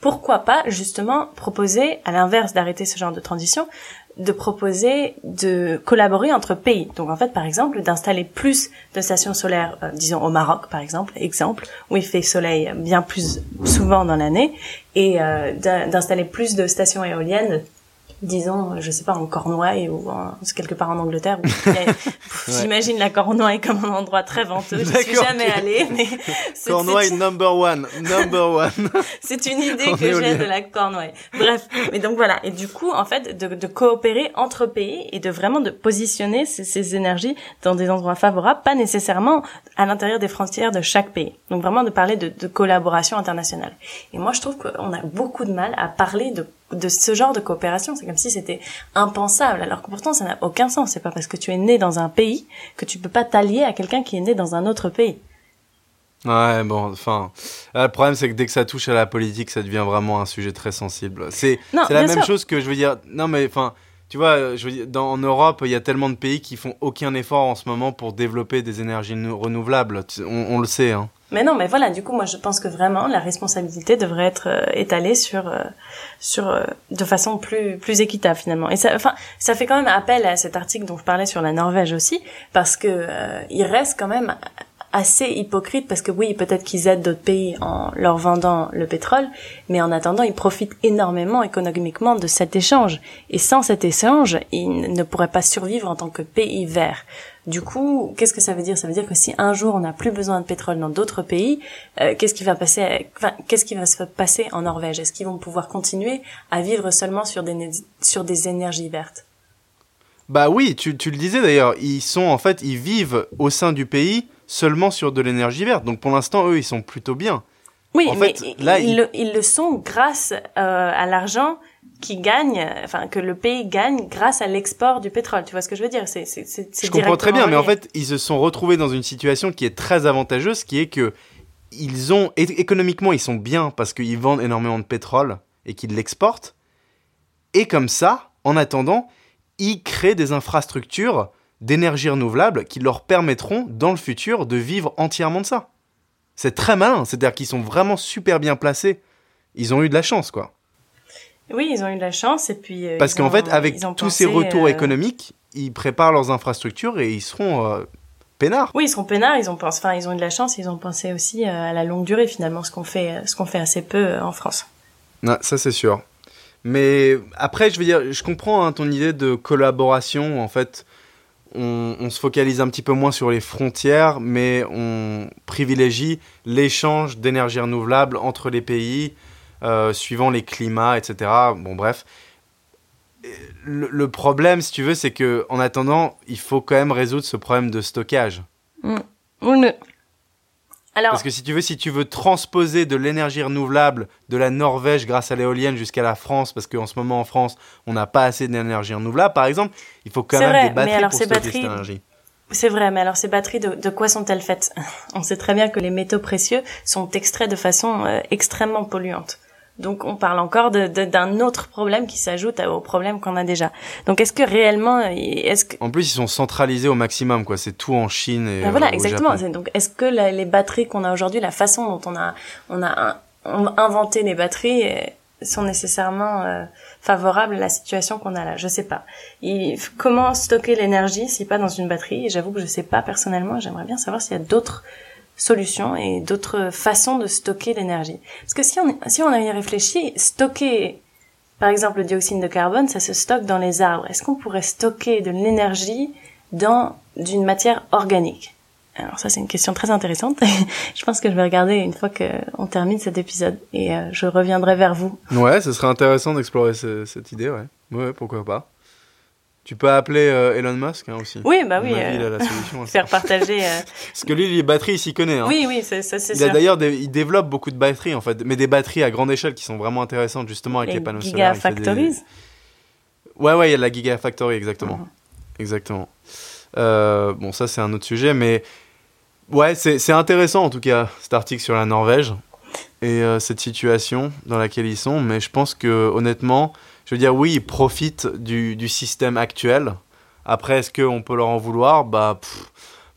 Pourquoi pas justement proposer, à l'inverse d'arrêter ce genre de transition, de proposer de collaborer entre pays. Donc en fait, par exemple, d'installer plus de stations solaires, euh, disons au Maroc par exemple, exemple, où il fait soleil bien plus souvent dans l'année, et euh, d'in- d'installer plus de stations éoliennes disons, je sais pas, en Cornouailles ou en, quelque part en Angleterre. où y a- J'imagine la Cornouaille comme un endroit très venteux. Je suis jamais allée, mais Cornouailles number one, number one. c'est une idée que j'ai de la Cornouaille. Bref, mais donc voilà. Et du coup, en fait, de, de coopérer entre pays et de vraiment de positionner ces, ces énergies dans des endroits favorables, pas nécessairement à l'intérieur des frontières de chaque pays. Donc vraiment de parler de, de collaboration internationale. Et moi, je trouve qu'on a beaucoup de mal à parler de, de ce genre de coopération. C'est comme si c'était impensable, alors que pourtant ça n'a aucun sens. C'est pas parce que tu es né dans un pays que tu peux pas t'allier à quelqu'un qui est né dans un autre pays. Ouais, bon, enfin, là, le problème c'est que dès que ça touche à la politique, ça devient vraiment un sujet très sensible. C'est la même sûr. chose que je veux dire. Non, mais enfin, tu vois, euh, je veux dire, en Europe, il y a tellement de pays qui font aucun effort en ce moment pour développer des énergies nou- renouvelables. On le sait, hein. Mais non, mais voilà, du coup, moi, je pense que vraiment la responsabilité devrait être euh, étalée sur, euh, sur, euh, de façon plus, plus équitable finalement. Et ça, enfin, ça fait quand même appel à cet article dont je parlais sur la Norvège aussi, parce que euh, il reste quand même assez hypocrite parce que oui, peut-être qu'ils aident d'autres pays en leur vendant le pétrole, mais en attendant, ils profitent énormément économiquement de cet échange. Et sans cet échange, ils ne pourraient pas survivre en tant que pays vert. Du coup, qu'est-ce que ça veut dire? Ça veut dire que si un jour on n'a plus besoin de pétrole dans d'autres pays, euh, qu'est-ce qui va passer Qu'est-ce qui va se passer en Norvège? Est-ce qu'ils vont pouvoir continuer à vivre seulement sur des sur des énergies vertes? Bah oui, tu, tu le disais d'ailleurs, ils sont en fait, ils vivent au sein du pays seulement sur de l'énergie verte. Donc pour l'instant, eux, ils sont plutôt bien. Oui, En mais fait, ils, là, ils il- le, ils le sont grâce euh, à l'argent qui gagne, enfin que le pays gagne grâce à l'export du pétrole. Tu vois ce que je veux dire? C'est Je comprends très bien, mais en fait, ils se sont retrouvés dans une situation qui est très avantageuse, qui est que ils ont économiquement, ils sont bien parce qu'ils vendent énormément de pétrole et qu'ils l'exportent. Et comme ça, en attendant, ils créent des infrastructures d'énergie renouvelable qui leur permettront dans le futur de vivre entièrement de ça. C'est très malin, c'est-à-dire qu'ils sont vraiment super bien placés. Ils ont eu de la chance, quoi. Oui, ils ont eu de la chance et puis. Parce qu'en fait, avec tous ces retours économiques, ils préparent leurs infrastructures et ils seront peinards. Oui, ils seront peinards. Ils ont pensé, enfin, ils ont eu de la chance. Ils ont pensé aussi à la longue durée finalement, ce qu'on fait, ce qu'on fait assez peu en France. Non, ça c'est sûr. Mais après, je veux dire, je comprends hein, ton idée de collaboration. En fait, on, se focalise un petit peu moins sur les frontières, mais on privilégie l'échange d'énergie renouvelable entre les pays, euh, suivant les climats, etc. Bon, bref. Le, problème, si tu veux, c'est que en attendant, il faut quand même résoudre ce problème de stockage. Mmh. Parce que si tu veux, si tu veux transposer de l'énergie renouvelable de la Norvège grâce à l'éolienne jusqu'à la France, parce qu'en ce moment en France, on n'a pas assez d'énergie renouvelable, par exemple, il faut quand même des batteries pour stocker cette énergie. C'est vrai, mais alors ces batteries, de, quoi sont-elles faites? On sait très bien que les métaux précieux sont extraits de façon euh, extrêmement polluante. Donc on parle encore d'un autre problème qui s'ajoute au problème qu'on a déjà. Donc est-ce que réellement, est-ce que en plus ils sont centralisés au maximum quoi, c'est tout en Chine et ben voilà exactement. Donc est-ce que les batteries qu'on a aujourd'hui, la façon dont on a on a inventé les batteries euh, sont nécessairement euh, favorables à la situation qu'on a là? Je sais pas. comment stocker l'énergie si pas dans une batterie? J'avoue que je sais pas personnellement. J'aimerais bien savoir s'il y a d'autres solutions et d'autres façons de stocker l'énergie. Parce que si on, si on a y réfléchi, stocker, par exemple, le dioxyde de carbone, ça se stocke dans les arbres. Est-ce qu'on pourrait stocker de l'énergie dans d'une matière organique? Alors ça c'est une question très intéressante. je pense que je vais regarder une fois qu'on termine cet épisode et euh, je reviendrai vers vous. Ouais, ce serait intéressant d'explorer cette idée, ouais. Ouais, pourquoi pas. Tu peux appeler euh, Elon Musk hein, aussi. Oui, bah oui. Euh, faire partager. Euh. Parce que lui, les batteries, il s'y connaît. Hein. Oui, oui, c'est ça, c'est sûr. D'ailleurs, il développe beaucoup de batteries en fait, mais des batteries à grande échelle qui sont vraiment intéressantes justement avec les, panneaux solaires. Gigafactories. Des... Ouais, ouais, il y a la Gigafactory exactement, mhm. exactement. bon, ça c'est un autre sujet, mais ouais, c'est intéressant en tout cas cet article sur la Norvège et cette situation dans laquelle ils sont. Mais je pense que honnêtement je veux dire, oui, ils profitent du, système actuel. Après, est-ce qu'on peut leur en vouloir? Bah,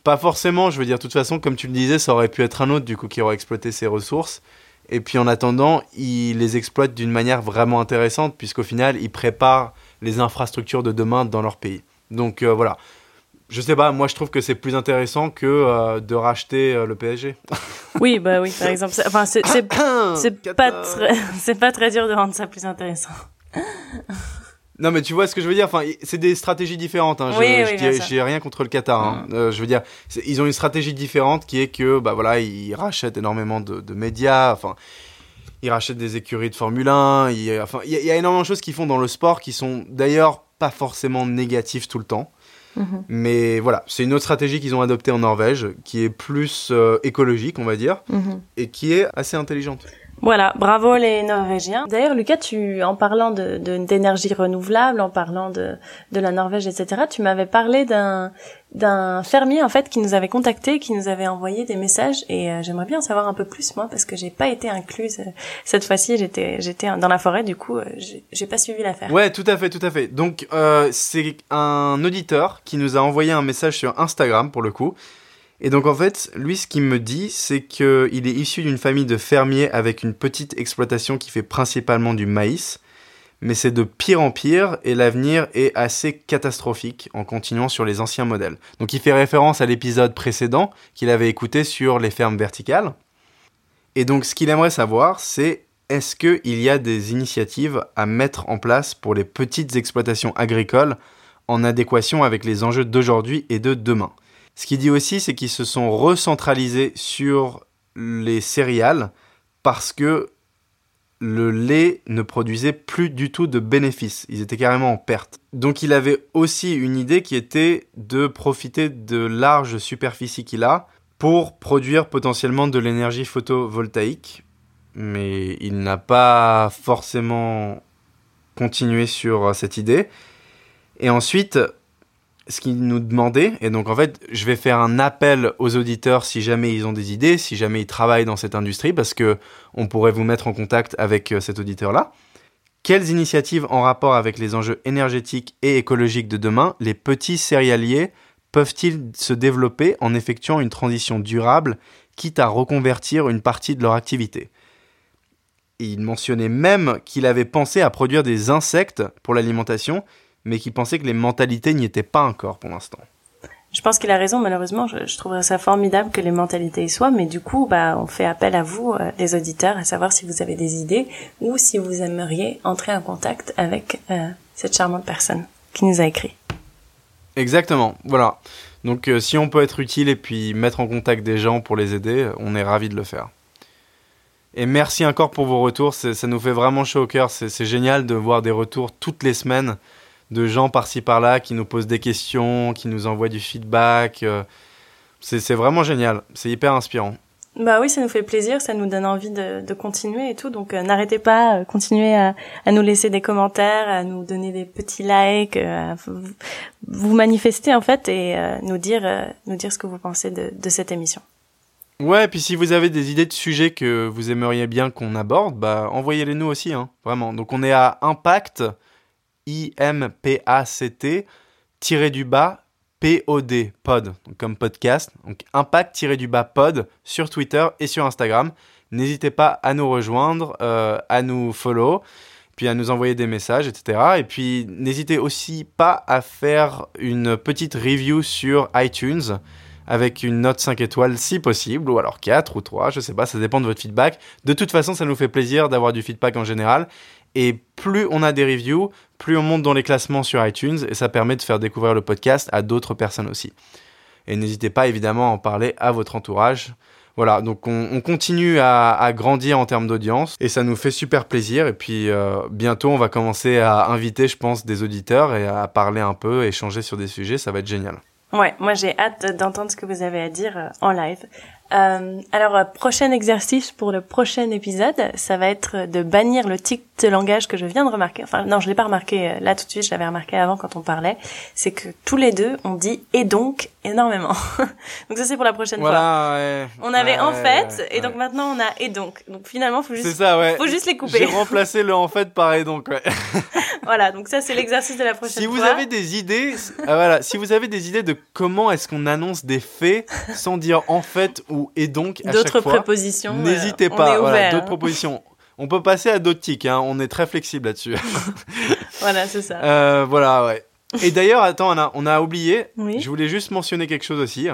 pas forcément. Je veux dire, de toute façon, comme tu le disais, ça aurait pu être un autre, du coup, qui aurait exploité ces ressources. Et puis, en attendant, ils les exploitent d'une manière vraiment intéressante, puisqu'au final, ils préparent les infrastructures de demain dans leur pays. Donc, euh, voilà. Je sais pas, moi je trouve que c'est plus intéressant que euh, de racheter euh, le PSG. oui, bah oui, par exemple. Enfin, c'est pas, pas très dur de rendre ça plus intéressant. Non, mais tu vois ce que je veux dire. Enfin, c'est des stratégies différentes. Hein. Je, j'ai rien contre le Qatar. Hein. Mm. Euh, je veux dire, ils ont une stratégie différente qui est que, bah voilà, ils rachètent énormément de, médias. Enfin, ils rachètent des écuries de Formule 1. Il, enfin, il y, a énormément de choses qu'ils font dans le sport qui sont d'ailleurs pas forcément négatives tout le temps. Mm-hmm. Mais voilà, c'est une autre stratégie qu'ils ont adoptée en Norvège, qui est plus euh, écologique, on va dire, mm-hmm. et qui est assez intelligente. Voilà, bravo les Norvégiens. D'ailleurs, Lucas, tu, en parlant de, d'énergie renouvelable, en parlant de, de la Norvège, etc., tu m'avais parlé d'un, fermier en fait qui nous avait contacté, qui nous avait envoyé des messages, et euh, j'aimerais bien en savoir un peu plus moi parce que j'ai pas été incluse euh, cette fois-ci. J'étais, j'étais dans la forêt, du coup, euh, j'ai, pas suivi l'affaire. Ouais, tout à fait, tout à fait. Donc, c'est un auditeur qui nous a envoyé un message sur Instagram pour le coup et donc en fait, lui, ce qu'il me dit, c'est qu'il est issu d'une famille de fermiers avec une petite exploitation qui fait principalement du maïs. Mais c'est de pire en pire et l'avenir est assez catastrophique en continuant sur les anciens modèles. Donc il fait référence à l'épisode précédent qu'il avait écouté sur les fermes verticales. Et donc ce qu'il aimerait savoir, c'est est-ce qu'il y a des initiatives à mettre en place pour les petites exploitations agricoles en adéquation avec les enjeux d'aujourd'hui et de demain? Ce qu'il dit aussi, c'est qu'ils se sont recentralisés sur les céréales parce que le lait ne produisait plus du tout de bénéfices. Ils étaient carrément en perte. Donc il avait aussi une idée qui était de profiter de larges superficies qu'il a pour produire potentiellement de l'énergie photovoltaïque. Mais il n'a pas forcément continué sur cette idée. Et ensuite, ce qu'ils nous demandaient. Et donc, en fait, je vais faire un appel aux auditeurs si jamais ils ont des idées, si jamais ils travaillent dans cette industrie, parce que on pourrait vous mettre en contact avec euh, cet auditeur-là. Quelles initiatives en rapport avec les enjeux énergétiques et écologiques de demain les petits céréaliers peuvent-ils se développer en effectuant une transition durable, quitte à reconvertir une partie de leur activité? Et il mentionnait même qu'il avait pensé à produire des insectes pour l'alimentation, mais qu'il pensait que les mentalités n'y étaient pas encore pour l'instant. Je pense qu'il a raison, malheureusement, je, trouverais ça formidable que les mentalités y soient, mais du coup, bah, on fait appel à vous, euh, les auditeurs, à savoir si vous avez des idées ou si vous aimeriez entrer en contact avec euh, cette charmante personne qui nous a écrit. Exactement, voilà. Donc euh, si on peut être utile et puis mettre en contact des gens pour les aider, on est ravi de le faire. Et merci encore pour vos retours, ça nous fait vraiment chaud au cœur, c'est génial de voir des retours toutes les semaines de gens par-ci par-là qui nous posent des questions, qui nous envoient du feedback. Euh, c'est vraiment génial, c'est hyper inspirant. Bah oui, ça nous fait plaisir, ça nous donne envie de, de continuer et tout. Donc euh, n'arrêtez pas, euh, continuez à, à, nous laisser des commentaires, à nous donner des petits likes, à vous manifester en fait et nous dire nous dire ce que vous pensez de, de cette émission. Ouais, et puis si vous avez des idées de sujets que vous aimeriez bien qu'on aborde, bah envoyez-les nous aussi, hein, vraiment. Donc on est à Impact I-M-P-A-C-T, tiré du bas, P-O-D, pod, comme podcast. Donc impact tiré du bas pod sur Twitter et sur Instagram. N'hésitez pas à nous rejoindre, euh, à nous follow, puis à nous envoyer des messages, etc. Et puis n'hésitez aussi pas à faire une petite review sur iTunes avec une note 5 étoiles si possible, ou alors 4 ou 3, je sais pas, ça dépend de votre feedback. De toute façon, ça nous fait plaisir d'avoir du feedback en général. Et plus on a des reviews, plus on monte dans les classements sur iTunes et ça permet de faire découvrir le podcast à d'autres personnes aussi. Et n'hésitez pas évidemment à en parler à votre entourage. Voilà, donc on, continue à, grandir en termes d'audience et ça nous fait super plaisir. Et puis euh, bientôt, on va commencer à inviter, je pense, des auditeurs et à parler un peu, échanger sur des sujets. Ça va être génial. Ouais, moi j'ai hâte d'entendre ce que vous avez à dire euh, en live. Euh, alors, euh, prochain exercice pour le prochain épisode, ça va être de bannir le tic de langage que je viens de remarquer. Enfin, non, je l'ai pas remarqué là tout de suite, je l'avais remarqué avant quand on parlait. C'est que tous les deux, on dit et donc énormément. donc ça, c'est pour la prochaine fois. Ouais, on avait en fait, et donc maintenant on a et donc. Donc finalement, faut juste, ça, faut juste les couper. J'ai remplacé le en fait par et donc. Ouais. voilà, donc ça c'est l'exercice de la prochaine fois. Si vous avez des idées, ah, voilà, si vous avez des idées de comment est-ce qu'on annonce des faits sans dire en fait ou et donc à D'autres fois, propositions. Euh, n'hésitez pas. Voilà, d'autres propositions. On peut passer à d'autres tics, hein, on est très flexible là-dessus. voilà, c'est ça. Euh, voilà, ouais. Et d'ailleurs, attends, on a, on a oublié. Je voulais juste mentionner quelque chose aussi.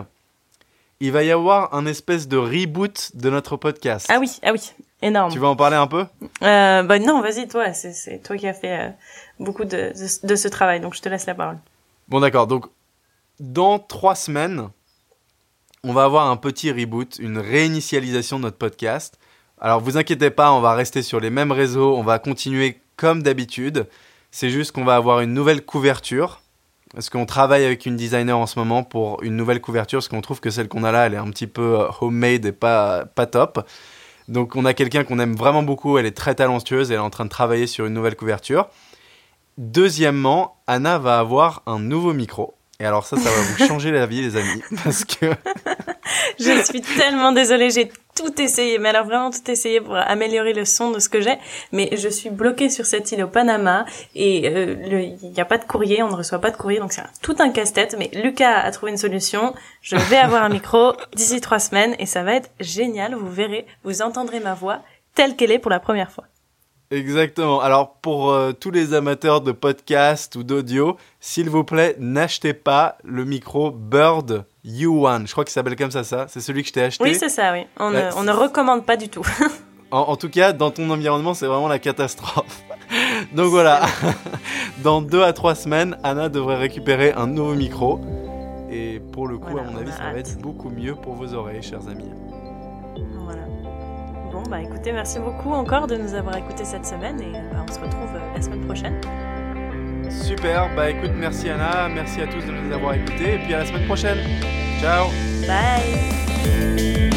Il va y avoir un espèce de reboot de notre podcast. Ah oui, ah oui, énorme. Tu vas en parler un peu? Euh, Bah non, vas-y, toi, c'est toi qui as fait euh, beaucoup de, de, ce travail, donc je te laisse la parole. Bon, d'accord. Donc, dans trois semaines, on va avoir un petit reboot, une réinitialisation de notre podcast. Alors, vous inquiétez pas, on va rester sur les mêmes réseaux, on va continuer comme d'habitude. C'est juste qu'on va avoir une nouvelle couverture. Parce qu'on travaille avec une designer en ce moment pour une nouvelle couverture, parce qu'on trouve que celle qu'on a là, elle est un petit peu euh, homemade et pas, pas top. Donc on a quelqu'un qu'on aime vraiment beaucoup, elle est très talentueuse, elle est en train de travailler sur une nouvelle couverture. Deuxièmement, Anna va avoir un nouveau micro. Et alors ça, ça va vous changer la vie, les amis, parce que... je suis tellement désolée, j'ai tout essayé, mais alors vraiment tout essayé pour améliorer le son de ce que j'ai, mais je suis bloquée sur cette île au Panama et euh, il n'y a pas de courrier, on ne reçoit pas de courrier, donc c'est tout un casse-tête, mais Lucas a trouvé une solution, je vais avoir un micro d'ici trois semaines et ça va être génial, vous verrez, vous entendrez ma voix telle qu'elle est pour la première fois. Exactement. Alors pour euh, tous les amateurs de podcast ou d'audio, s'il vous plaît, n'achetez pas le micro Bird U1. Je crois qu'il s'appelle comme ça, ça. C'est celui que je t'ai acheté. Oui, c'est ça, oui. On, ne, recommande pas du tout. en, tout cas, dans ton environnement, c'est vraiment la catastrophe. Donc voilà. dans deux à trois semaines, Anna devrait récupérer un nouveau micro. Et pour le coup, à mon avis, ça va être beaucoup mieux pour vos oreilles, chers amis. Bon, bah écoutez, merci beaucoup encore de nous avoir écoutés cette semaine et bah, on se retrouve euh, la semaine prochaine. Super, bah écoute, merci Anna, merci à tous de nous avoir écoutés et puis à la semaine prochaine. Ciao Bye